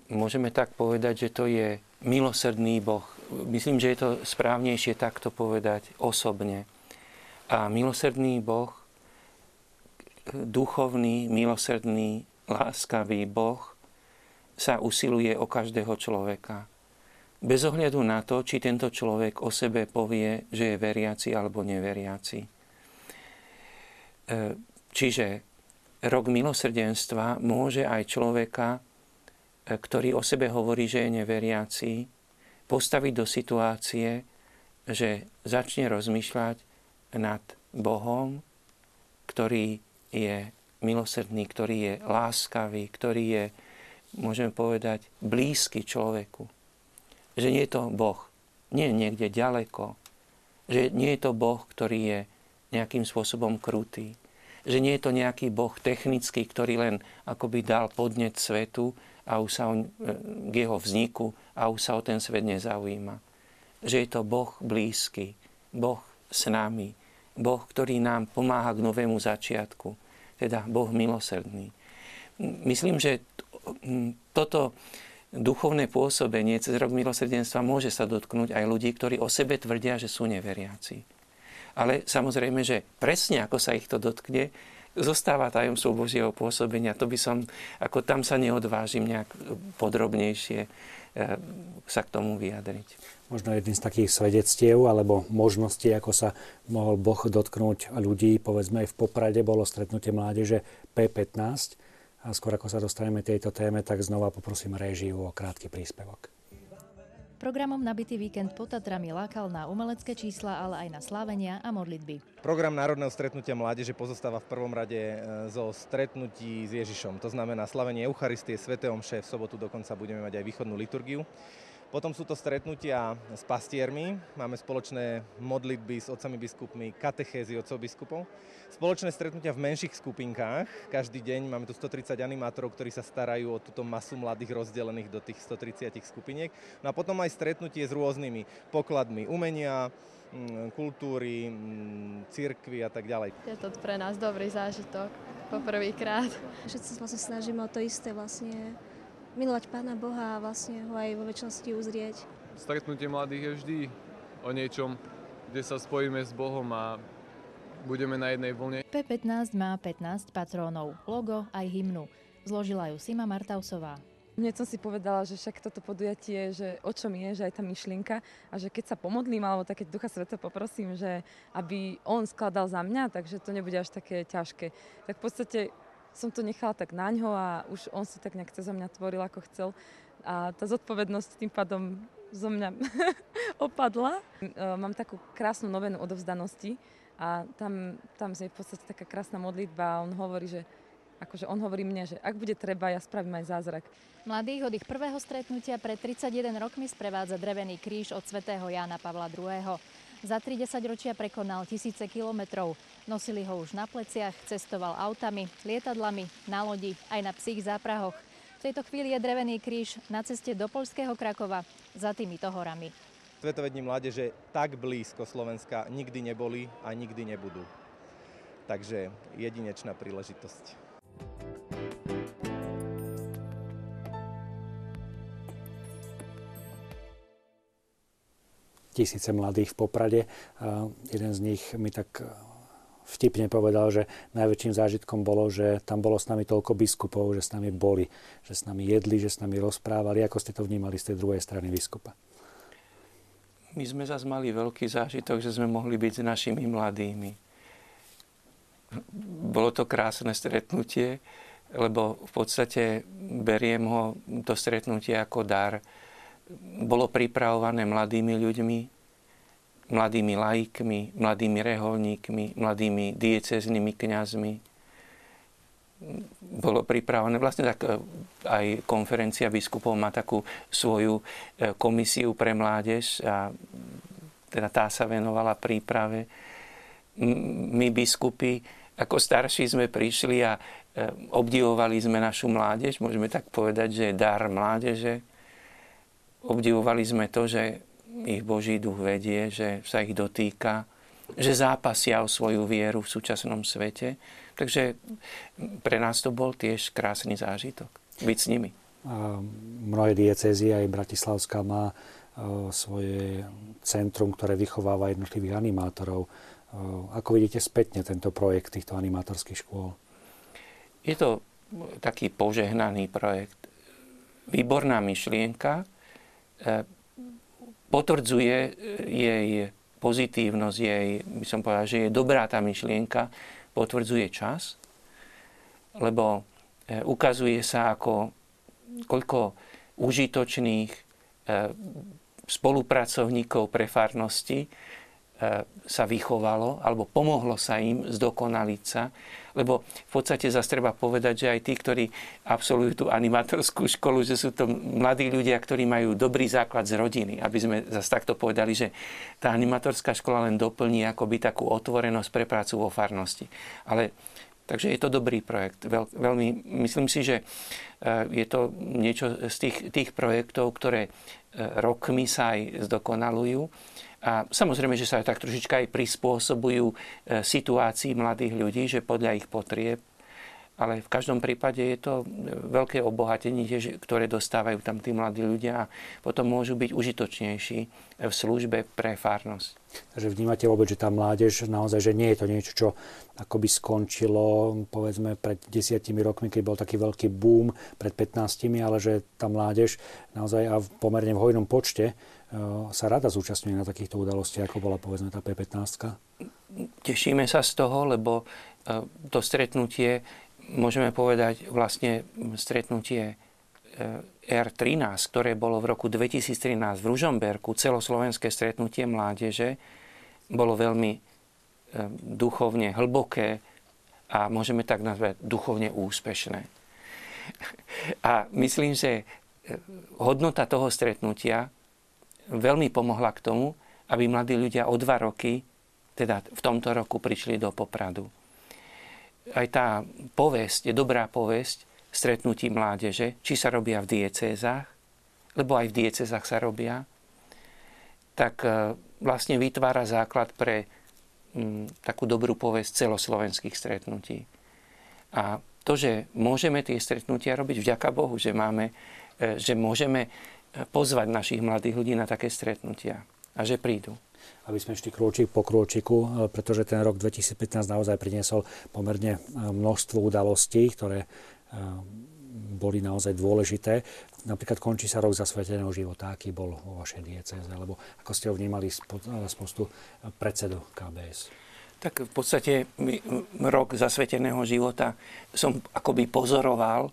môžeme tak povedať, že to je milosrdný Boh. Myslím, že je to správnejšie takto povedať osobne. A milosrdný Boh, duchovný, milosrdný, láskavý Boh sa usiluje o každého človeka. Bez ohľadu na to, či tento človek o sebe povie, že je veriaci alebo neveriaci. E, čiže rok milosrdenstva môže aj človeka, e, ktorý o sebe hovorí, že je neveriaci, postaviť do situácie, že začne rozmýšľať nad Bohom, ktorý je milosrdný, ktorý je láskavý, ktorý je, môžeme povedať, blízky človeku. Že nie je to Boh, nie niekde ďaleko, že nie je to Boh, ktorý je nejakým spôsobom krutý, že nie je to nejaký boh technický, ktorý len akoby dal podnet svetu a už sa on, e, k jeho vzniku a už sa o ten svet nezaujíma. Že je to boh blízky, boh s nami, boh, ktorý nám pomáha k novému začiatku, teda boh milosrdný. Myslím, že toto duchovné pôsobenie cez rok milosrdenstva môže sa dotknúť aj ľudí, ktorí o sebe tvrdia, že sú neveriaci. Ale samozrejme, že presne ako sa ich to dotkne, zostáva tajomstvo Božieho pôsobenia. To by som, ako tam sa neodvážim nejak podrobnejšie e, sa k tomu vyjadriť. Možno jedným z takých svedectiev alebo možností, ako sa mohol Boh dotknúť ľudí, povedzme aj v Poprade bolo stretnutie mládeže P15. A skôr ako sa dostaneme tejto téme, tak znova poprosím režiu o krátky príspevok. Programom nabitý víkend pod Tatrami lákal na umelecké čísla, ale aj na slávenia a modlitby. Program Národného stretnutia mládeže pozostáva v prvom rade e, zo stretnutí s Ježišom. To znamená slavenie Eucharistie, Sv. Omše, v sobotu dokonca budeme mať aj východnú liturgiu. Potom sú to stretnutia s pastiermi, máme spoločné modlitby s otcami biskupmi, katechézy otcov biskupov, spoločné stretnutia v menších skupinkách, každý deň máme tu 130 animátorov, ktorí sa starajú o túto masu mladých rozdelených do tých 130 skupiniek. No a potom aj stretnutie s rôznymi pokladmi umenia, mm, kultúry, mm, cirkvy a tak ďalej. Je to pre nás dobrý zážitok, poprvýkrát. Všetci sa vlastne snažíme o to isté vlastne milovať Pána Boha a vlastne ho aj vo väčšnosti uzrieť. Stretnutie mladých je vždy o niečom, kde sa spojíme s Bohom a budeme na jednej vlne. P15 má 15 patrónov, logo aj hymnu. Zložila ju Sima Martausová. Hneď som si povedala, že však toto podujatie, že o čom je, že aj tá myšlienka a že keď sa pomodlím, alebo tak keď Ducha Sveta poprosím, že aby on skladal za mňa, takže to nebude až také ťažké. Tak v podstate som to nechala tak na ňo a už on si tak nejak cez mňa tvoril, ako chcel. A tá zodpovednosť tým pádom zo mňa *laughs* opadla. E, mám takú krásnu novenu odovzdanosti a tam, tam je v podstate taká krásna modlitba a on hovorí, že akože on hovorí mne, že ak bude treba, ja spravím aj zázrak. Mladých od ich prvého stretnutia pred 31 rokmi sprevádza drevený kríž od svätého Jána Pavla II. Za 30 ročia prekonal tisíce kilometrov. Nosili ho už na pleciach, cestoval autami, lietadlami, na lodi, aj na psích záprahoch. V tejto chvíli je drevený kríž na ceste do Polského Krakova za týmito horami. Svetové dni mládeže tak blízko Slovenska nikdy neboli a nikdy nebudú. Takže jedinečná príležitosť. Tisíce mladých v Poprade. Jeden z nich mi tak e, vtipne povedal, že najväčším zážitkom bolo, že tam bolo s nami toľko biskupov, že s nami boli, že s nami jedli, že s nami rozprávali. Ako ste to vnímali z tej druhej strany biskupa? My sme zase mali veľký zážitok, že sme mohli byť s našimi mladými. Bolo to krásne stretnutie, lebo v podstate beriem ho to stretnutie ako dar bolo pripravované mladými ľuďmi, mladými laikmi, mladými reholníkmi, mladými dieceznými kňazmi. Bolo pripravené, vlastne tak e, aj konferencia biskupov má takú svoju e, komisiu pre mládež a teda tá sa venovala príprave. My biskupy ako starší sme prišli a e, obdivovali sme našu mládež, môžeme tak povedať, že je dar mládeže, Obdivovali sme to, že ich Boží duch vedie, že sa ich dotýka, že zápasia o svoju vieru v súčasnom svete. Takže pre nás to bol tiež krásny zážitok byť s nimi. Mnohé diecezy, aj Bratislavská má e, svoje centrum, ktoré vychováva jednotlivých animátorov. E, ako vidíte spätne tento projekt týchto animátorských škôl? Je to taký požehnaný projekt. Výborná myšlienka, potvrdzuje e, jej pozitívnosť, jej, by som povedal, že je dobrá tá myšlienka, potvrdzuje čas lebo ukazuje sa, ako, koľko užitočných spolupracovníkov pre farnosti sa vychovalo, alebo pomohlo sa im zdokonaliť sa. Lebo v podstate zase treba povedať, že aj tí, ktorí absolvujú tú animatorskú školu, že sú to mladí ľudia, ktorí majú dobrý základ z rodiny. Aby sme zase takto povedali, že tá animatorská škola len doplní akoby takú otvorenosť pre prácu vo farnosti. Ale Takže je to dobrý projekt. Veľ, veľmi, myslím si, že e, je to niečo z tých, tých projektov, ktoré e, rokmi sa aj zdokonalujú a samozrejme, že sa tak trošička aj prispôsobujú e, situácii mladých ľudí, že podľa ich potrieb. Ale v každom prípade je to e, veľké obohatenie, ktoré dostávajú tam tí mladí ľudia a potom môžu byť užitočnejší v službe pre farnosť. Takže vnímate vôbec, že tá mládež naozaj, že nie je to niečo, čo akoby skončilo povedzme pred desiatimi rokmi, keď bol taký veľký boom pred 15, ale že tá mládež naozaj a v pomerne v hojnom počte sa rada zúčastňuje na takýchto udalostiach, ako bola povedzme tá P15? Tešíme sa z toho, lebo e, to stretnutie, môžeme povedať vlastne stretnutie e, R13, ktoré bolo v roku 2013 v Ružomberku, celoslovenské stretnutie mládeže, bolo veľmi duchovne hlboké a môžeme tak nazvať duchovne úspešné. A myslím, že hodnota toho stretnutia veľmi pomohla k tomu, aby mladí ľudia o dva roky, teda v tomto roku, prišli do Popradu. Aj tá povesť, dobrá povesť stretnutí mládeže, či sa robia v diecézach, lebo aj v diecézach sa robia, tak e, vlastne vytvára základ pre m, takú dobrú povesť celoslovenských stretnutí. A to, že môžeme tie stretnutia robiť, vďaka Bohu, že, máme, e, že môžeme pozvať našich mladých ľudí na také stretnutia a že prídu. Aby sme šli krôčik po krôčiku, pretože ten rok 2015 naozaj priniesol pomerne e, množstvo udalostí, ktoré e, boli naozaj dôležité. Napríklad končí sa rok zasveteného života, aký bol vo vašej dieceze, alebo ako ste ho vnímali z postu predsedu KBS. Tak v podstate rok zasveteného života som akoby pozoroval e,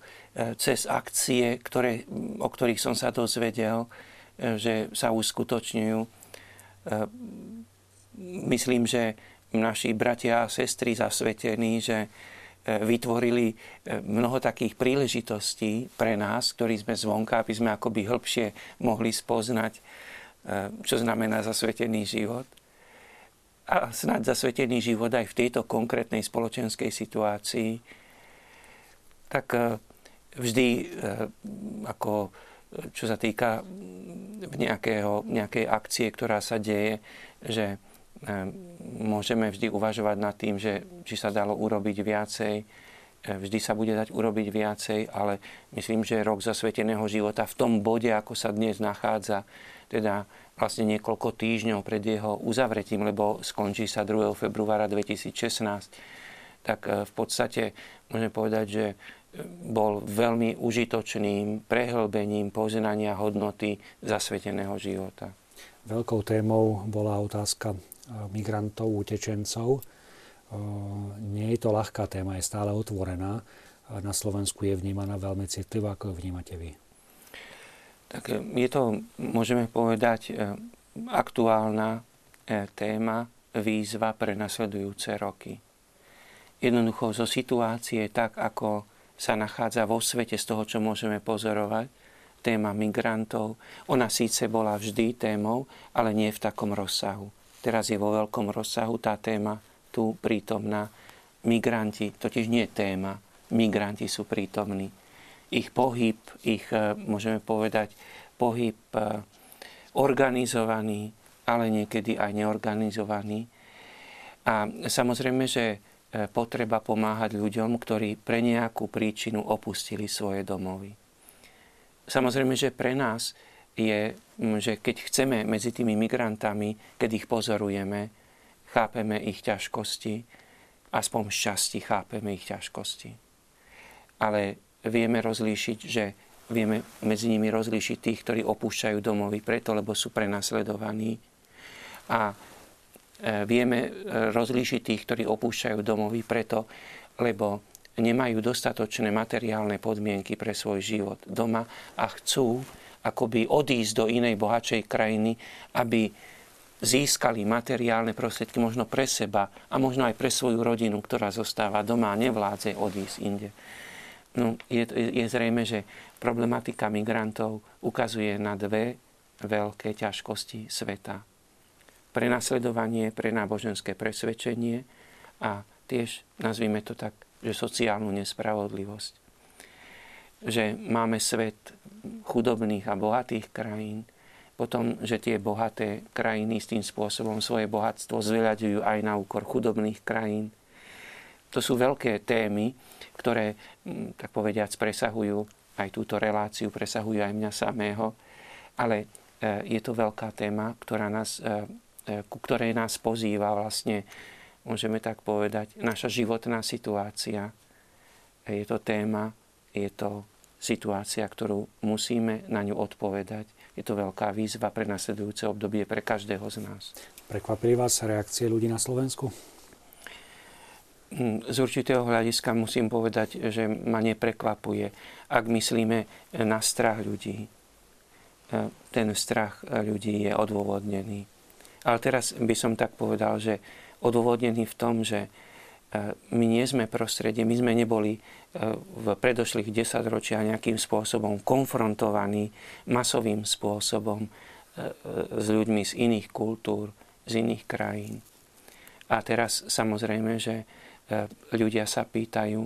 cez akcie, ktoré, o ktorých som sa dozvedel, e, že sa uskutočňujú. E, myslím, že naši bratia a sestry zasvetení, že vytvorili mnoho takých príležitostí pre nás, ktorí sme zvonka, aby sme akoby hĺbšie mohli spoznať, čo znamená zasvetený život a snáď zasvetený život aj v tejto konkrétnej spoločenskej situácii, tak e, vždy e, ako čo sa týka nejakého, nejakej akcie, ktorá sa deje, že e, môžeme vždy uvažovať nad tým, že či sa dalo urobiť viacej, vždy sa bude dať urobiť viacej, ale myslím, že rok zasveteného života v tom bode, ako sa dnes nachádza, teda vlastne niekoľko týždňov pred jeho uzavretím, lebo skončí sa 2. februára 2016, tak e, v podstate môžeme povedať, že e, bol veľmi užitočným prehlbením poznania hodnoty zasveteného života. Veľkou témou bola otázka e, migrantov, utečencov. Nie je to ľahká téma, je stále otvorená. Na Slovensku je vnímaná veľmi citlivá, ako ju vnímate vy. Tak e, je to, môžeme povedať, e, aktuálna e, téma, výzva pre nasledujúce roky. Jednoducho zo situácie, tak ako sa nachádza vo svete z toho, čo môžeme pozorovať, téma migrantov, ona síce bola vždy témou, ale nie v takom rozsahu. Teraz je vo veľkom rozsahu tá téma tu prítomná. Migranti, totiž nie téma, migranti sú prítomní ich pohyb, ich, e, môžeme povedať, pohyb e, organizovaný, ale niekedy aj neorganizovaný. A samozrejme, že e, potreba pomáhať ľuďom, ktorí pre nejakú príčinu opustili svoje domovy. Samozrejme, že pre nás je, že keď chceme medzi tými migrantami, keď ich pozorujeme, chápeme ich ťažkosti, aspoň z časti chápeme ich ťažkosti. Ale vieme rozlíšiť, že vieme medzi nimi rozlíšiť tých, ktorí opúšťajú domovy preto, lebo sú prenasledovaní. A e, vieme e, rozlíšiť tých, ktorí opúšťajú domovy preto, lebo nemajú dostatočné materiálne podmienky pre svoj život doma a chcú akoby odísť do inej bohatšej krajiny, aby získali materiálne prostriedky možno pre seba a možno aj pre svoju rodinu, ktorá zostáva doma a nevládze odísť inde. No, je, je zrejme, že problematika migrantov ukazuje na dve veľké ťažkosti sveta. Prenasledovanie pre náboženské presvedčenie a tiež, nazvime to tak, že sociálnu nespravodlivosť. Že máme svet chudobných a bohatých krajín, potom, že tie bohaté krajiny s tým spôsobom svoje bohatstvo zveľaďujú aj na úkor chudobných krajín. To sú veľké témy, ktoré, mm, tak povediac, presahujú aj túto reláciu, presahujú aj mňa samého, ale e, je to veľká téma, ktorá nás, e, e, ku ktorej nás pozýva vlastne, môžeme tak povedať, naša životná situácia. Je to téma, je to situácia, ktorú musíme na ňu odpovedať je to veľká výzva pre nasledujúce obdobie pre každého z nás. Prekvapili vás reakcie ľudí na Slovensku? Hm, z určitého hľadiska musím povedať, že ma neprekvapuje, ak myslíme na strach ľudí. E, ten strach ľudí je odôvodnený. Ale teraz by som tak povedal, že odôvodnený v tom, že E, my nie sme prostredie, my sme neboli e, v predošlých desaťročiach nejakým spôsobom konfrontovaní masovým spôsobom s ľuďmi z iných kultúr, z iných krajín. A teraz samozrejme, že ľudia sa pýtajú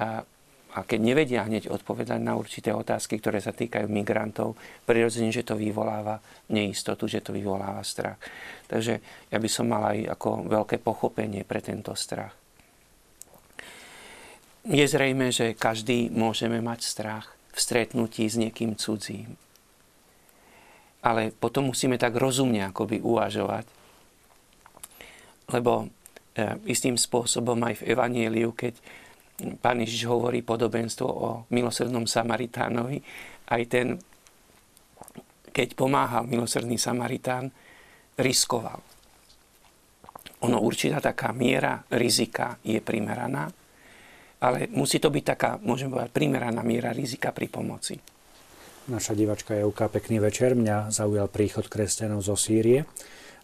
a, a keď nevedia hneď odpovedať na určité otázky, ktoré sa týkajú migrantov, prirodzene, že to vyvoláva neistotu, že to vyvoláva strach. Takže ja by som mal aj ako veľké pochopenie pre tento strach. Je zrejme, že každý môžeme mať strach v stretnutí s niekým cudzím. Ale potom musíme tak rozumne akoby uvažovať. Lebo e, istým spôsobom aj v Evanieliu, keď pán Ježiš hovorí podobenstvo o milosrdnom Samaritánovi, aj ten, keď pomáhal milosrdný Samaritán, riskoval. Ono určitá taká miera rizika je primeraná, ale musí to byť taká, môžem povedať, primeraná miera rizika pri pomoci. Naša divačka Jevka, pekný večer. Mňa zaujal príchod kresťanov zo Sýrie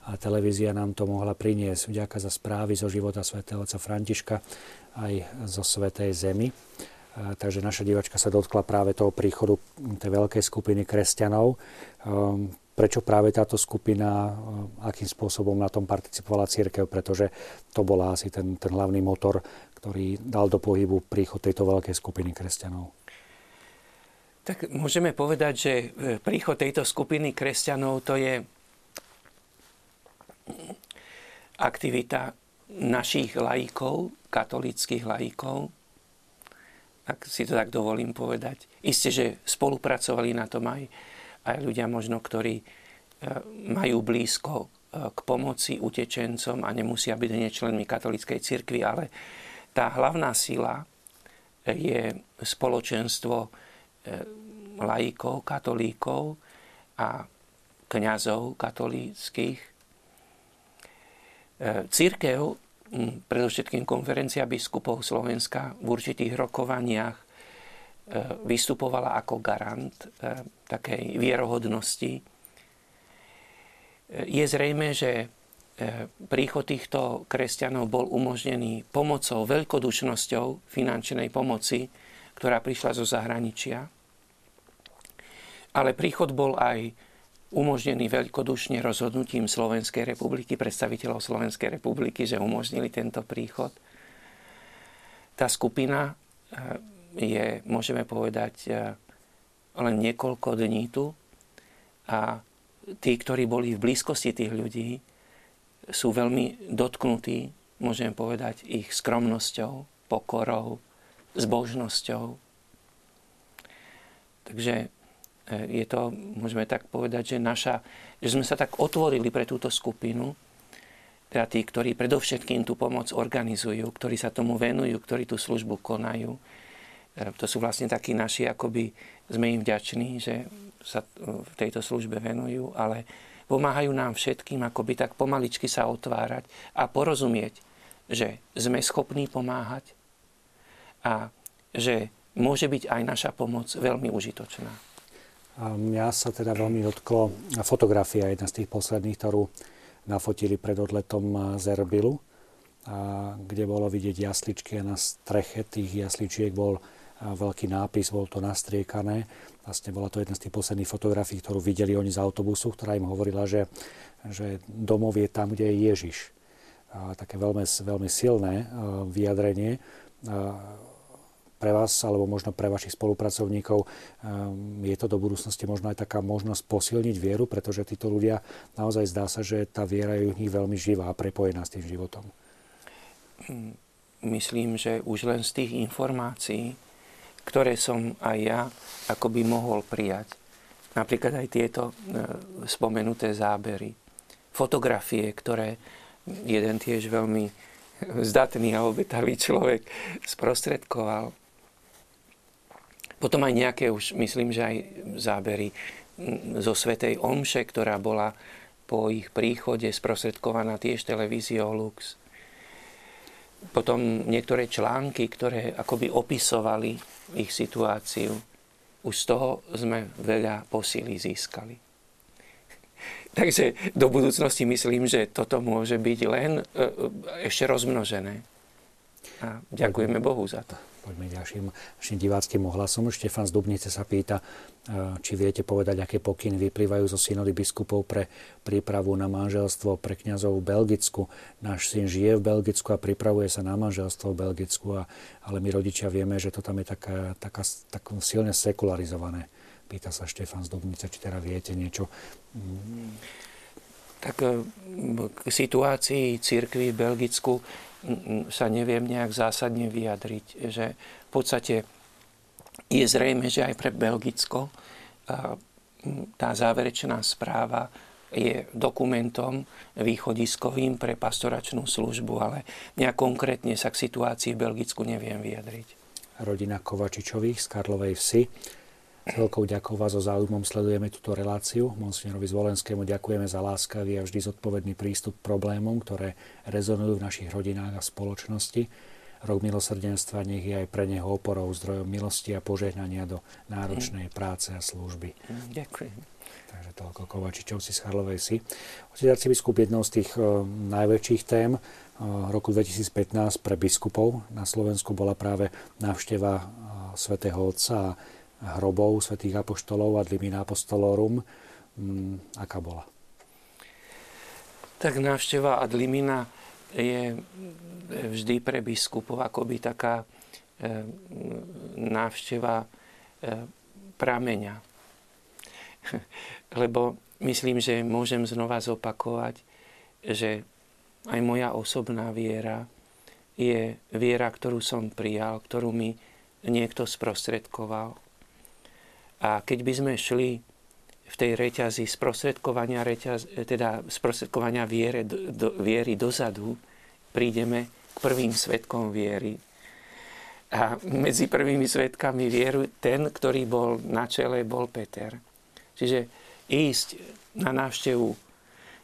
a televízia nám to mohla priniesť vďaka za správy zo života svätého otca Františka aj zo Svetej Zemi. Takže naša divačka sa dotkla práve toho príchodu tej veľkej skupiny kresťanov. Ehm, prečo práve táto skupina, akým spôsobom na tom participovala církev, pretože to bola asi ten, ten hlavný motor ktorý dal do pohybu príchod tejto veľkej skupiny kresťanov? Tak môžeme povedať, že e, príchod tejto skupiny kresťanov to je aktivita našich laikov, katolických laikov, ak si to tak dovolím povedať. Isté, že spolupracovali na tom aj, aj ľudia možno, ktorí e, majú blízko e, k pomoci utečencom a nemusia byť nečlenmi katolíckej cirkvi, ale tá hlavná sila je spoločenstvo e, laikov, katolíkov a kňazov katolíckých. E, církev, predovšetkým konferencia biskupov Slovenska v určitých rokovaniach e, vystupovala ako garant takej vierohodnosti. Je zrejme, že E, príchod týchto kresťanov bol umožnený pomocou, veľkodušnosťou finančnej pomoci, ktorá prišla zo zahraničia. Ale príchod bol aj umožnený veľkodušne rozhodnutím Slovenskej republiky, predstaviteľov Slovenskej republiky, že umožnili tento príchod. Tá skupina e, je, môžeme povedať, e, len niekoľko dní tu a tí, ktorí boli v blízkosti tých ľudí, sú veľmi dotknutí, môžem povedať, ich skromnosťou, pokorou, zbožnosťou. Takže je to, môžeme tak povedať, že, naša, že sme sa tak otvorili pre túto skupinu, teda tí, ktorí predovšetkým tú pomoc organizujú, ktorí sa tomu venujú, ktorí tú službu konajú. E, to sú vlastne takí naši, akoby sme im vďační, že sa v tejto službe venujú, ale pomáhajú nám všetkým akoby tak pomaličky sa otvárať a porozumieť, že sme schopní pomáhať a že môže byť aj naša pomoc veľmi užitočná. Mňa sa teda veľmi dotklo fotografia, jedna z tých posledných, ktorú nafotili pred odletom z Erbilu, kde bolo vidieť jasličky a na streche tých jasličiek bol veľký nápis, bol to nastriekané. Vlastne bola to jedna z tých posledných fotografií, ktorú videli oni z autobusu, ktorá im hovorila, že, že domov je tam, kde je Ježiš. A také veľmi, veľmi silné vyjadrenie pre vás, alebo možno pre vašich spolupracovníkov, je to do budúcnosti možno aj taká možnosť posilniť vieru, pretože títo ľudia naozaj zdá sa, že tá viera je u nich veľmi živá a prepojená s tým životom. Myslím, že už len z tých informácií, ktoré som aj ja akoby mohol prijať. Napríklad aj tieto e, spomenuté zábery. Fotografie, ktoré jeden tiež veľmi *laughs* zdatný a obetavý človek sprostredkoval. Potom aj nejaké už, myslím, že aj zábery zo Svetej Omše, ktorá bola po ich príchode sprostredkovaná tiež televíziou Lux. Potom niektoré články, ktoré akoby opisovali ich situáciu. Už z toho sme veľa posily získali. *laughs* Takže do budúcnosti myslím, že toto môže byť len e, e, ešte rozmnožené. A ďakujeme Bohu za to. Poďme ďalším, ďalším diváckým ohlasom. Štefan z Dubnice sa pýta, e, či viete povedať, aké pokyny vyplývajú zo synody biskupov pre prípravu na manželstvo pre kňazov v Belgicku. Náš syn žije v Belgicku a pripravuje sa na manželstvo v Belgicku, a, ale my rodičia vieme, že to tam je taká, taká, tak silne sekularizované. Pýta sa Štefan z Dubnice, či teda viete niečo. Tak e, k situácii církvy v Belgicku sa neviem nejak zásadne vyjadriť, že v podstate je zrejme, že aj pre Belgicko tá záverečná správa je dokumentom východiskovým pre pastoračnú službu, ale nejak konkrétne sa k situácii v Belgicku neviem vyjadriť. Rodina Kovačičových z Karlovej vsi veľkou ďakou vás so záujmom sledujeme túto reláciu. Monsignorovi Zvolenskému ďakujeme za láskavý a vždy zodpovedný prístup k problémom, ktoré rezonujú v našich rodinách a spoločnosti. Rok milosrdenstva nech je aj pre neho oporou, zdrojom milosti a požehnania do náročnej práce a služby. Ďakujem. Takže toľko Kovačičovci z Charlovej si. Otec arcibiskup jednou z tých uh, najväčších tém uh, roku 2015 pre biskupov na Slovensku bola práve návšteva uh, svätého Otca a hrobov svätých apoštolov ad limina apostolorum. Mm, aká bola? Tak návšteva ad limina je vždy pre biskupov akoby taká e, návšteva e, prameňa. *laughs* Lebo myslím, že môžem znova zopakovať, že aj moja osobná viera je viera, ktorú som prijal, ktorú mi niekto sprostredkoval. A keď by sme šli v tej reťazi sprostredkovania, reťaz, teda sprostredkovania viere, do, viery dozadu, prídeme k prvým svetkom viery. A medzi prvými svetkami vieru ten, ktorý bol na čele, bol Peter. Čiže ísť na návštevu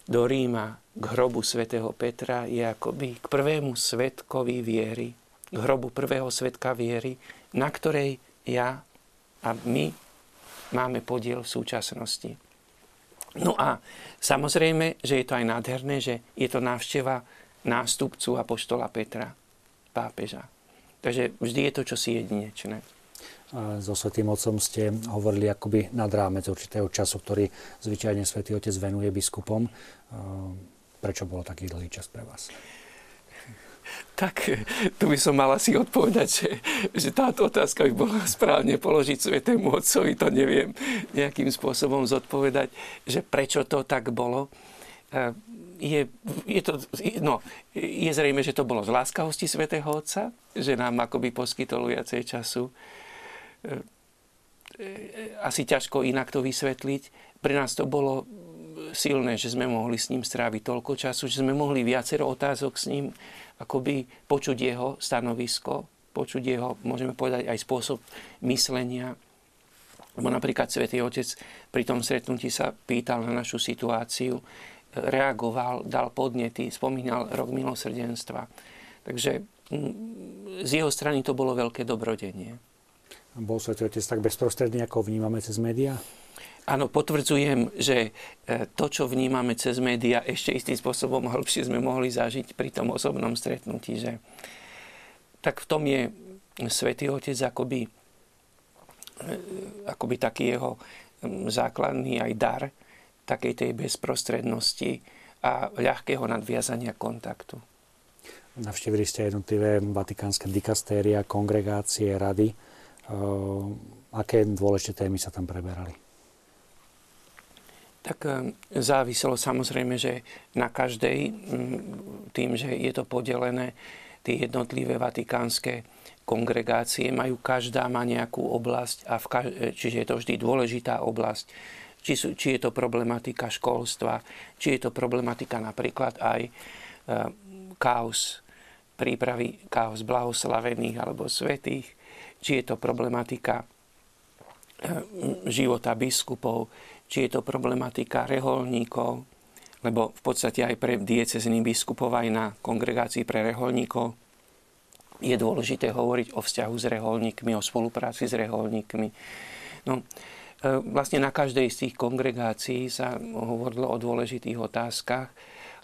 do Ríma k hrobu svätého Petra je akoby k prvému svetkovi viery, k hrobu prvého svetka viery, na ktorej ja a my máme podiel v súčasnosti. No a samozrejme, že je to aj nádherné, že je to návšteva nástupcu apoštola Petra, pápeža. Takže vždy je to čosi jedinečné. So Svetým Otcom ste hovorili akoby nad rámec určitého času, ktorý zvyčajne Svetý Otec venuje biskupom. Prečo bolo taký dlhý čas pre vás? Tak tu by som mal asi odpovedať, že, že táto otázka by bola správne položiť Svetému Otcovi, to neviem nejakým spôsobom zodpovedať, že prečo to tak bolo. E, je, je, to, no, je zrejme, že to bolo z láskavosti Svetého Otca, že nám akoby poskytol viacej času. E, e, asi ťažko inak to vysvetliť. Pre nás to bolo silné, že sme mohli s ním stráviť toľko času, že sme mohli viacero otázok s ním akoby počuť jeho stanovisko, počuť jeho, môžeme povedať, aj spôsob myslenia. Lebo napríklad Svetý Otec pri tom stretnutí sa pýtal na našu situáciu, reagoval, dal podnety, spomínal rok milosrdenstva. Takže mm, z jeho strany to bolo veľké dobrodenie. Bol Svetý Otec tak bezprostredný, ako vnímame cez médiá? Áno, potvrdzujem, že e, to, čo vnímame cez médiá, ešte istým spôsobom hĺbšie sme mohli zažiť pri tom osobnom stretnutí. Že... Tak v tom je Svetý Otec akoby, e, akoby taký jeho základný aj dar takej tej bezprostrednosti a ľahkého nadviazania kontaktu. Navštívili ste jednotlivé vatikánske dikastéria, kongregácie, rady. E, aké dôležité témy sa tam preberali? Tak eh, záviselo samozrejme, že na každej, tým, že je to podelené, tie jednotlivé vatikánske kongregácie majú, každá má nejakú oblasť, a v kaž- eh, čiže je to vždy dôležitá oblasť. Či, sú, či je to problematika školstva, či je to problematika napríklad aj e, chaos, prípravy chaos blahoslavených alebo svetých, či je to problematika e, života biskupov, či je to problematika reholníkov, lebo v podstate aj pre diecezný biskupov aj na kongregácii pre reholníkov je dôležité hovoriť o vzťahu s reholníkmi, o spolupráci s reholníkmi. No, e, vlastne na každej z tých kongregácií sa hovorilo o dôležitých otázkach,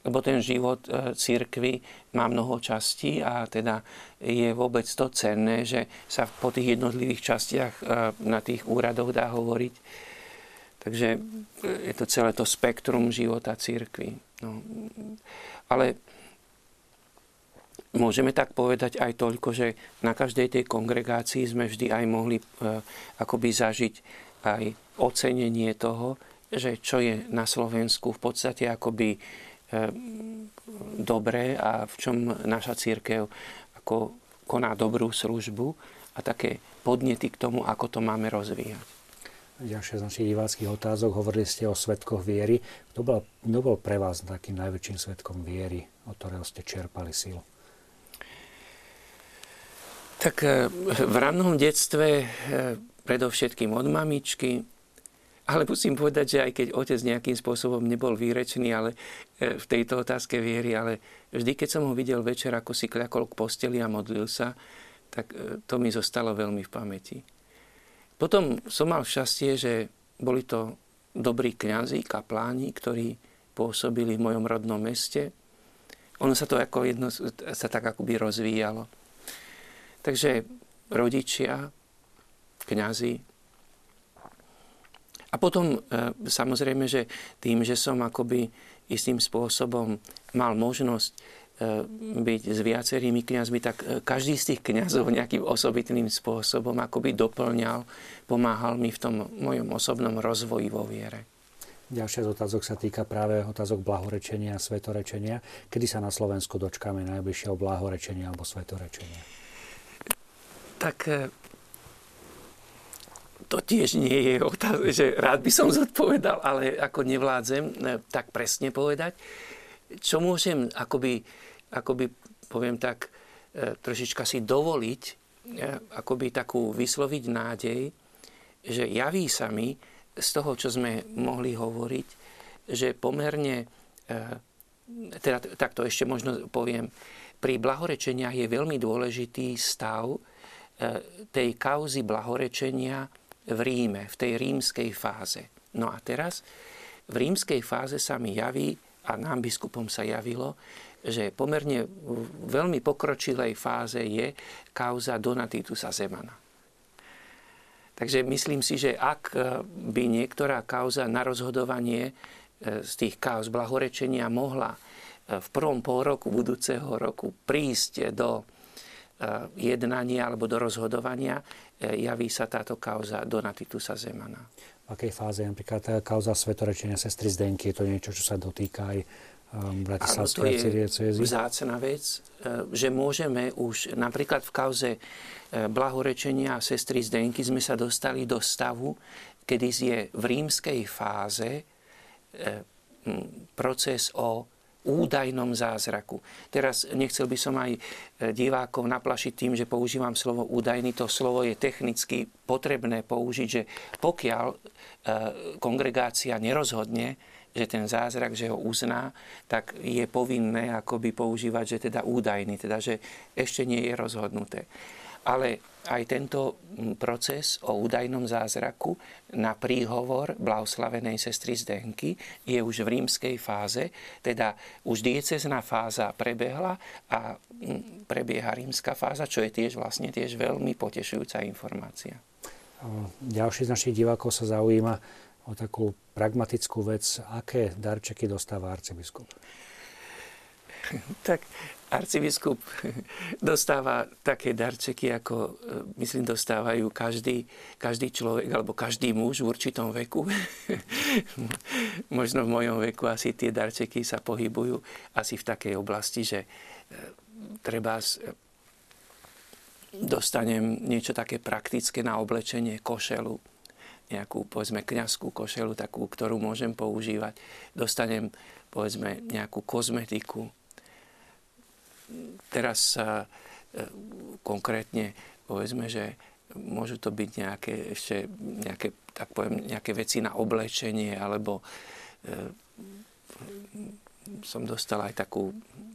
lebo ten život e, církvy má mnoho častí a teda je vôbec to cenné, že sa po tých jednotlivých častiach e, na tých úradoch dá hovoriť Takže je to celé to spektrum života církvy. No. Ale môžeme tak povedať aj toľko, že na každej tej kongregácii sme vždy aj mohli e, akoby zažiť aj ocenenie toho, že čo je na Slovensku v podstate akoby e, dobré a v čom naša církev ako koná dobrú službu a také podnety k tomu, ako to máme rozvíjať ďalšia z našich diváckých otázok. Hovorili ste o svetkoch viery. Kto bol, kto bol pre vás takým najväčším svetkom viery, od ktorého ste čerpali silu? Tak e, v rannom detstve e, predovšetkým od mamičky, ale musím povedať, že aj keď otec nejakým spôsobom nebol výrečný ale e, v tejto otázke viery, ale vždy, keď som ho videl večer, ako si kľakol k posteli a modlil sa, tak to mi zostalo veľmi v pamäti. Potom som mal šťastie, že boli to dobrí kňazi, kapláni, ktorí pôsobili v mojom rodnom meste. Ono sa to ako jedno, sa tak akoby rozvíjalo. Takže rodičia, kňazi. A potom e, samozrejme, že tým, že som akoby istým spôsobom mal možnosť E, byť s viacerými kňazmi, tak e, každý z tých kňazov *laughs* nejakým osobitným spôsobom akoby doplňal, pomáhal mi v tom mojom osobnom rozvoji vo viere. Ďalšia z otázok sa týka práve otázok blahorečenia a svetorečenia. Kedy sa na Slovensku dočkáme najbližšieho blahorečenia alebo svetorečenia? Tak to tiež nie je otázka, že rád by som zodpovedal, ale ako nevládzem tak presne povedať. Čo môžem akoby akoby, poviem tak, e, trošička si dovoliť, e, akoby takú vysloviť nádej, že javí sa mi z toho, čo sme mohli hovoriť, že pomerne, e, teda takto ešte možno poviem, pri blahorečeniach je veľmi dôležitý stav tej kauzy blahorečenia v Ríme, v tej rímskej fáze. No a teraz v rímskej fáze sa mi javí, a nám biskupom sa javilo, že pomerne v veľmi pokročilej fáze je kauza Donatitusa Zemana. Takže myslím si, že ak by niektorá kauza na rozhodovanie e, z tých kauz blahorečenia mohla e, v prvom pol roku budúceho roku prísť do e, jednania alebo do rozhodovania, javí sa táto kauza Donatitusa Zemana. V akej fáze napríklad tá kauza svetorečenia sestry Zdenky? Je to niečo, čo sa dotýka aj Bratislavskej arcidiecezy? vzácna vec, že môžeme už napríklad v kauze blahorečenia sestry Zdenky sme sa dostali do stavu, kedy je v rímskej fáze proces o údajnom zázraku. Teraz nechcel by som aj divákov naplašiť tým, že používam slovo údajný. To slovo je technicky potrebné použiť, že pokiaľ kongregácia nerozhodne, že ten zázrak, že ho uzná, tak je povinné akoby používať, že teda údajný, teda že ešte nie je rozhodnuté. Ale aj tento proces o údajnom zázraku na príhovor blahoslavenej sestry Zdenky je už v rímskej fáze, teda už diecezná fáza prebehla a prebieha rímska fáza, čo je tiež vlastne tiež veľmi potešujúca informácia. Ďalší z našich divákov sa zaujíma o takú pragmatickú vec, aké darčeky dostáva arcibiskup. tak arcibiskup *laughs* dostáva také darčeky, ako e, myslím dostávajú každý, každý človek alebo každý muž v určitom veku. *laughs* Možno v mojom veku asi tie darčeky sa pohybujú asi v takej oblasti, že e, treba e, dostanem niečo také praktické na oblečenie, košelu, nejakú, povedzme, kňazskú košelu, takú, ktorú môžem používať. Dostanem, povedzme, nejakú kozmetiku, teraz sa e, konkrétne povedzme, že môžu to byť nejaké ešte nejaké, tak poviem, nejaké veci na oblečenie alebo e, som dostal aj takú,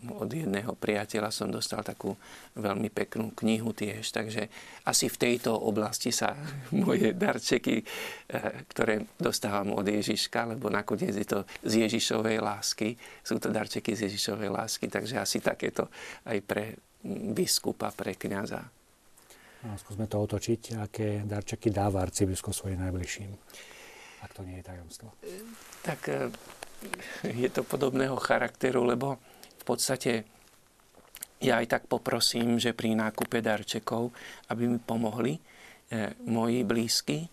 od jedného priateľa som dostal takú veľmi peknú knihu tiež, takže asi v tejto oblasti sa *laughs* moje darčeky, eh, ktoré dostávam od Ježiška, lebo nakoniec je to z Ježišovej lásky, sú to darčeky z Ježišovej lásky, takže asi takéto aj pre biskupa, pre kniaza. No, skúsme to otočiť, aké darčeky dáva arcibiskup svojim najbližším, ak to nie je tajomstvo. Tak eh, je to podobného charakteru, lebo v podstate ja aj tak poprosím, že pri nákupe darčekov, aby mi pomohli e, moji blízky.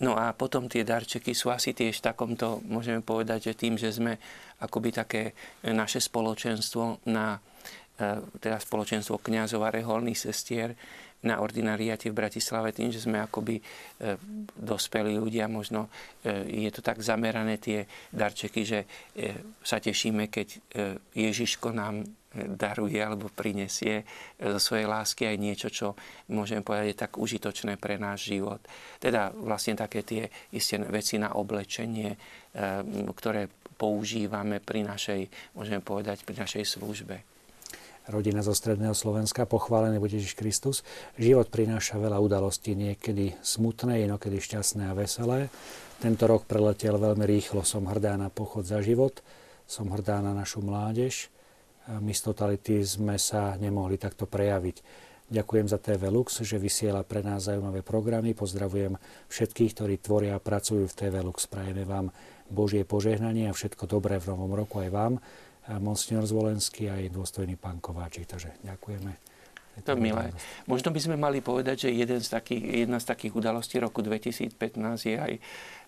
No a potom tie darčeky sú asi tiež takomto, môžeme povedať, že tým, že sme akoby také naše spoločenstvo na e, teda spoločenstvo kniazov a reholných sestier, na ordinariate v Bratislave tým, že sme akoby e, dospelí ľudia, možno e, je to tak zamerané tie darčeky, že e, sa tešíme, keď Ježiško nám daruje alebo prinesie zo svojej lásky aj niečo, čo môžeme povedať je tak užitočné pre náš život. Teda vlastne také tie isté veci na oblečenie, ktoré používame pri našej, môžeme povedať, pri našej službe rodina zo stredného Slovenska, pochválený bude Ježiš Kristus. Život prináša veľa udalostí, niekedy smutné, inokedy šťastné a veselé. Tento rok preletel veľmi rýchlo, som hrdá na pochod za život, som hrdá na našu mládež. My z Totality sme sa nemohli takto prejaviť. Ďakujem za TV Lux, že vysiela pre nás zaujímavé programy. Pozdravujem všetkých, ktorí tvoria a pracujú v TV Lux. Prajeme vám Božie požehnanie a všetko dobré v novom roku aj vám monsignor Zvolenský a aj dôstojný pán Kováčik. Takže ďakujeme. To milé. Možno by sme mali povedať, že jeden z takých, jedna z takých udalostí roku 2015 je aj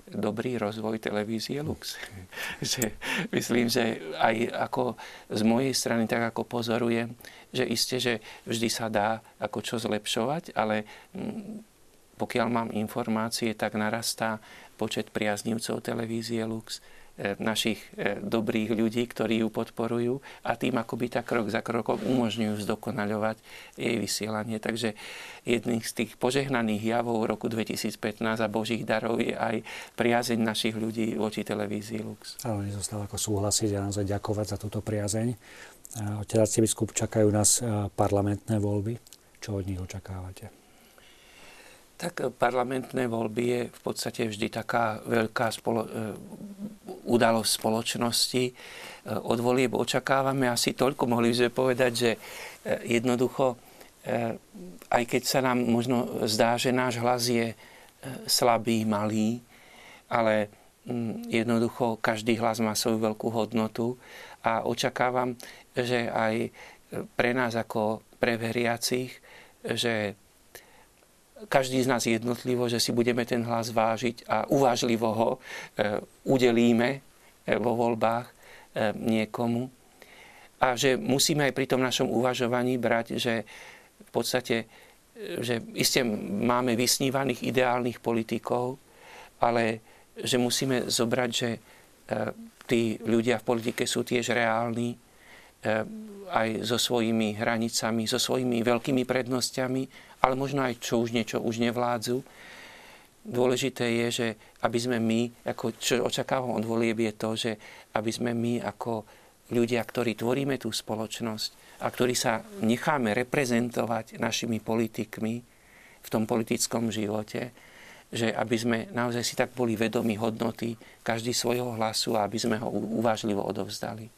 dobrý rozvoj televízie Lux. *laughs* že myslím, že aj ako z mojej strany, tak ako pozorujem, že isté, že vždy sa dá ako čo zlepšovať, ale mm, pokiaľ mám informácie, tak narastá počet priaznivcov televízie Lux našich e, dobrých ľudí, ktorí ju podporujú a tým akoby tak krok za krokom umožňujú zdokonaľovať jej vysielanie. Takže jedným z tých požehnaných javov roku 2015 a Božích darov je aj priazeň našich ľudí voči televízii Lux. Áno, nezostáva ako súhlasiť a naozaj ďakovať za túto priazeň. Otec biskup, čakajú nás e, parlamentné voľby. Čo od nich očakávate? Tak parlamentné voľby je v podstate vždy taká veľká spolo- udalosť spoločnosti. E, od volieb očakávame asi toľko. Mohli by sme povedať, že e, jednoducho, e, aj keď sa nám možno zdá, že náš hlas je slabý, malý, ale mm, jednoducho každý hlas má svoju veľkú hodnotu a očakávam, že aj pre nás ako pre veriacich, že každý z nás jednotlivo, že si budeme ten hlas vážiť a uvážlivo ho e, udelíme e, vo voľbách e, niekomu. A že musíme aj pri tom našom uvažovaní brať, že v podstate, že iste máme vysnívaných ideálnych politikov, ale že musíme zobrať, že tí ľudia v politike sú tiež reálni, aj so svojimi hranicami, so svojimi veľkými prednosťami ale možno aj čo už niečo už nevládzu. dôležité je, že aby sme my, ako čo očakávam od volieb je to, že aby sme my ako ľudia, ktorí tvoríme tú spoločnosť a ktorí sa necháme reprezentovať našimi politikmi v tom politickom živote, že aby sme naozaj si tak boli vedomi hodnoty každý svojho hlasu a aby sme ho uvážlivo odovzdali.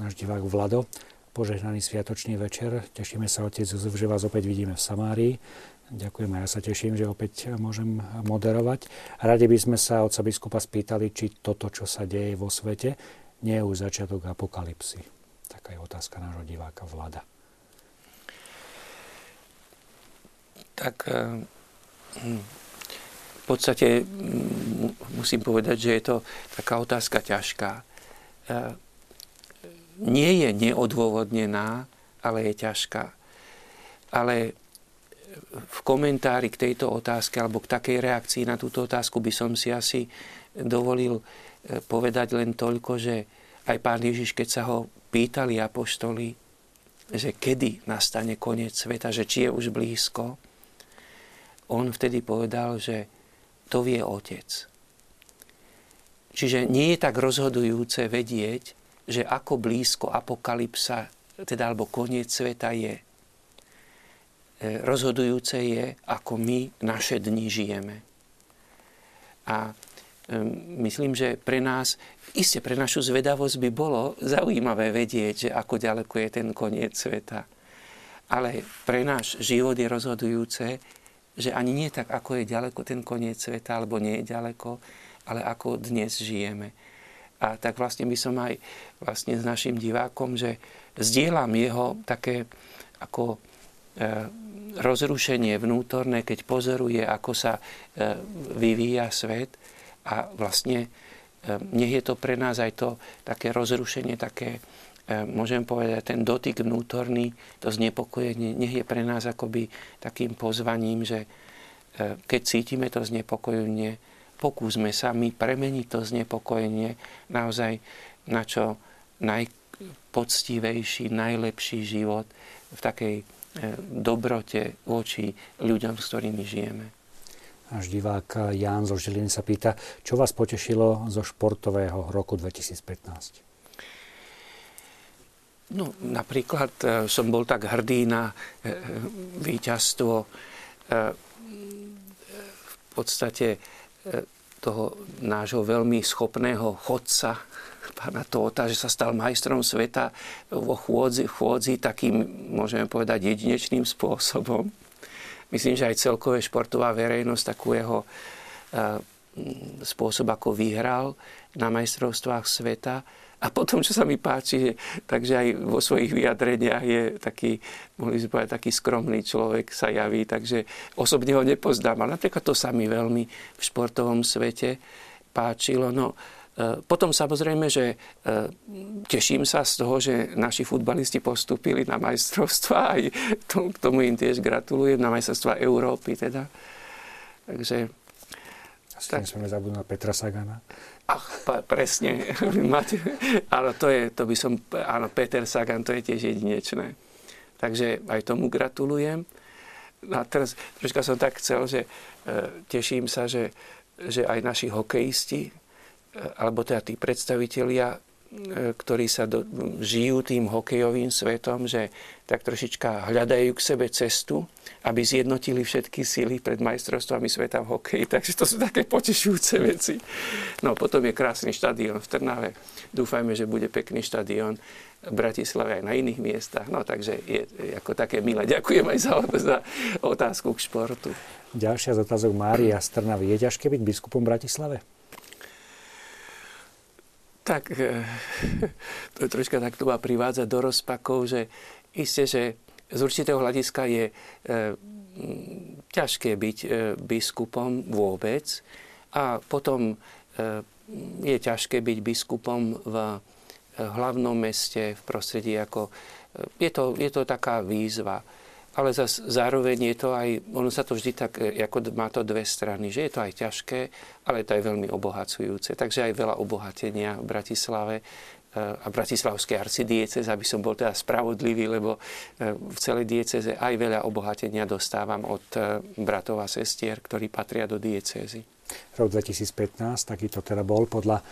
Náš divák Vlado, požehnaný sviatočný večer. Tešíme sa, otec Jozef, že vás opäť vidíme v Samárii. Ďakujem a ja sa teším, že opäť môžem moderovať. Radi by sme sa od biskupa spýtali, či toto, čo sa deje vo svete, nie je už začiatok apokalipsy. Taká je otázka nášho diváka Vlada. Tak eh, v podstate mm, musím povedať, že je to taká otázka ťažká. Nie je neodôvodnená, ale je ťažká. Ale v komentári k tejto otázke alebo k takej reakcii na túto otázku by som si asi dovolil e, povedať len toľko, že aj pán Ježiš, keď sa ho pýtali apoštoli, že kedy nastane koniec sveta, že či je už blízko, on vtedy povedal, že to vie otec. Čiže nie je tak rozhodujúce vedieť, že ako blízko apokalypsa, teda alebo koniec sveta je. E, rozhodujúce je, ako my naše dni žijeme. A myslím, že pre nás, iste pre našu zvedavosť by bolo zaujímavé vedieť, že ako ďaleko je ten koniec sveta. Ale pre náš život je rozhodujúce, že ani nie tak, ako je ďaleko ten koniec sveta, alebo nie je ďaleko, ale ako dnes žijeme. A tak vlastne by som aj vlastne s našim divákom, že zdieľam jeho také ako e, rozrušenie vnútorné, keď pozoruje, ako sa e, vyvíja svet. A vlastne e, nech je to pre nás aj to také rozrušenie, také môžem povedať, ten dotyk vnútorný, to znepokojenie, nech je pre nás akoby takým pozvaním, že keď cítime to znepokojenie, pokúsme sa my premeniť to znepokojenie naozaj na čo najpoctivejší, najlepší život v takej e, dobrote voči ľuďom, s ktorými žijeme. Náš divák Ján zo Žiliny sa pýta, čo vás potešilo zo športového roku 2015? No, napríklad e, som bol tak hrdý na e, víťazstvo v podstate toho nášho veľmi schopného chodca, pána Tóta, že sa stal majstrom sveta vo chôdzi, chôdzi takým, môžeme povedať, jedinečným spôsobom. Myslím, že aj celkové športová verejnosť takú jeho spôsob, ako vyhral na majstrovstvách sveta, a potom, čo sa mi páči, takže aj vo svojich vyjadreniach je taký, mohli sme povedať, taký skromný človek sa javí, takže osobne ho nepoznám. Ale napríklad to sa mi veľmi v športovom svete páčilo. No, e, potom samozrejme, že e, teším sa z toho, že naši futbalisti postúpili na majstrovstva, *laughs* aj k tomu im tiež gratulujem, na majstrovstva Európy teda. Takže... Asi tak. nesmieme zabudnúť na Petra Sagana. Ach, presne. *laughs* áno, to, je, to by som, áno, Peter Sagan, to je tiež jedinečné. Takže aj tomu gratulujem. A teraz troška som tak chcel, že e, teším sa, že, že aj naši hokejisti, e, alebo teda tí predstavitelia, ktorí sa do, žijú tým hokejovým svetom, že tak trošička hľadajú k sebe cestu, aby zjednotili všetky síly pred majstrovstvami sveta v hokeji. *laughs* Takže to sú také potešujúce veci. No potom je krásny štadión v Trnave. Dúfajme, že bude pekný štadión v Bratislave aj na iných miestach. No takže je, ako také milé. Ďakujem aj za, za otázku k športu. Ďalšia z otázok Mária z Trnavy. Je ťažké byť biskupom v Bratislave? Tak *laughs* to je troška tak to ma privádza do rozpakov, že Isté, že z určitého hľadiska je e, ťažké byť e, biskupom vôbec. A potom je ťažké byť biskupom v hlavnom meste, v prostredí ako... Je to, je to taká výzva ale zas, zároveň je to aj, ono sa to vždy tak, e, ako má to dve strany, že je to aj ťažké, ale to aj veľmi obohacujúce. Takže aj veľa obohatenia v Bratislave, a Bratislavskej arcidieceze, aby som bol teda spravodlivý, lebo v celej dieceze aj veľa obohatenia dostávam od bratov a sestier, ktorí patria do diecézy. Rok 2015, takýto teda bol podľa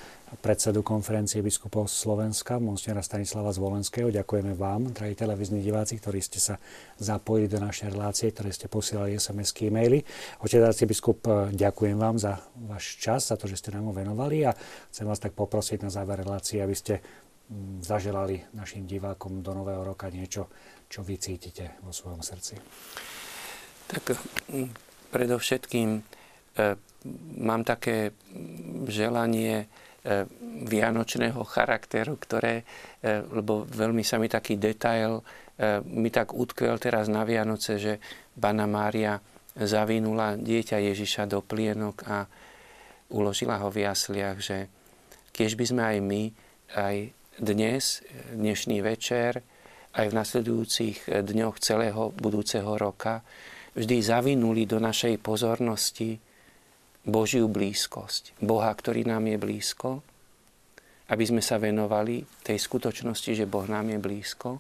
predsedu konferencie biskupov Slovenska, monsignora Stanislava Zvolenského. Ďakujeme vám, drahí televízni diváci, ktorí ste sa zapojili do našej relácie, ktorí ste posielali SMS-ky, e-maily. Otec arcibiskup, ďakujem vám za váš čas, za to, že ste nám ho venovali a chcem vás tak poprosiť na záver relácie, aby ste mm, zaželali našim divákom do nového roka niečo, čo vy cítite vo svojom srdci. Tak mm, predovšetkým mám také želanie, E, vianočného charakteru, ktoré, e, lebo veľmi sa mi taký detail e, mi tak utkvel teraz na Vianoce, že Bana Mária zavinula dieťa Ježiša do plienok a uložila ho v jasliach, že keď by sme aj my, aj dnes, dnešný večer, aj v nasledujúcich dňoch celého budúceho roka vždy zavinuli do našej pozornosti Božiu blízkosť. Boha, ktorý nám je blízko, aby sme sa venovali tej skutočnosti, že Boh nám je blízko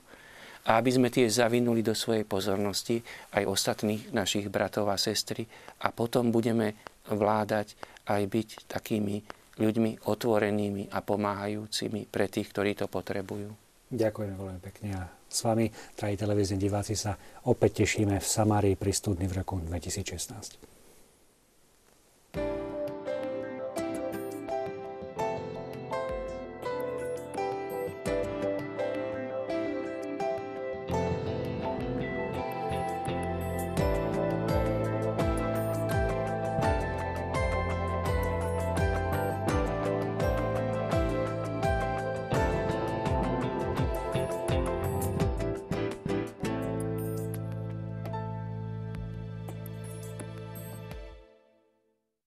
a aby sme tie zavinuli do svojej pozornosti aj ostatných našich bratov a sestry a potom budeme vládať aj byť takými ľuďmi otvorenými a pomáhajúcimi pre tých, ktorí to potrebujú. Ďakujem veľmi pekne a s vami, drahí televízni diváci, sa opäť tešíme v Samárii pri studni v roku 2016.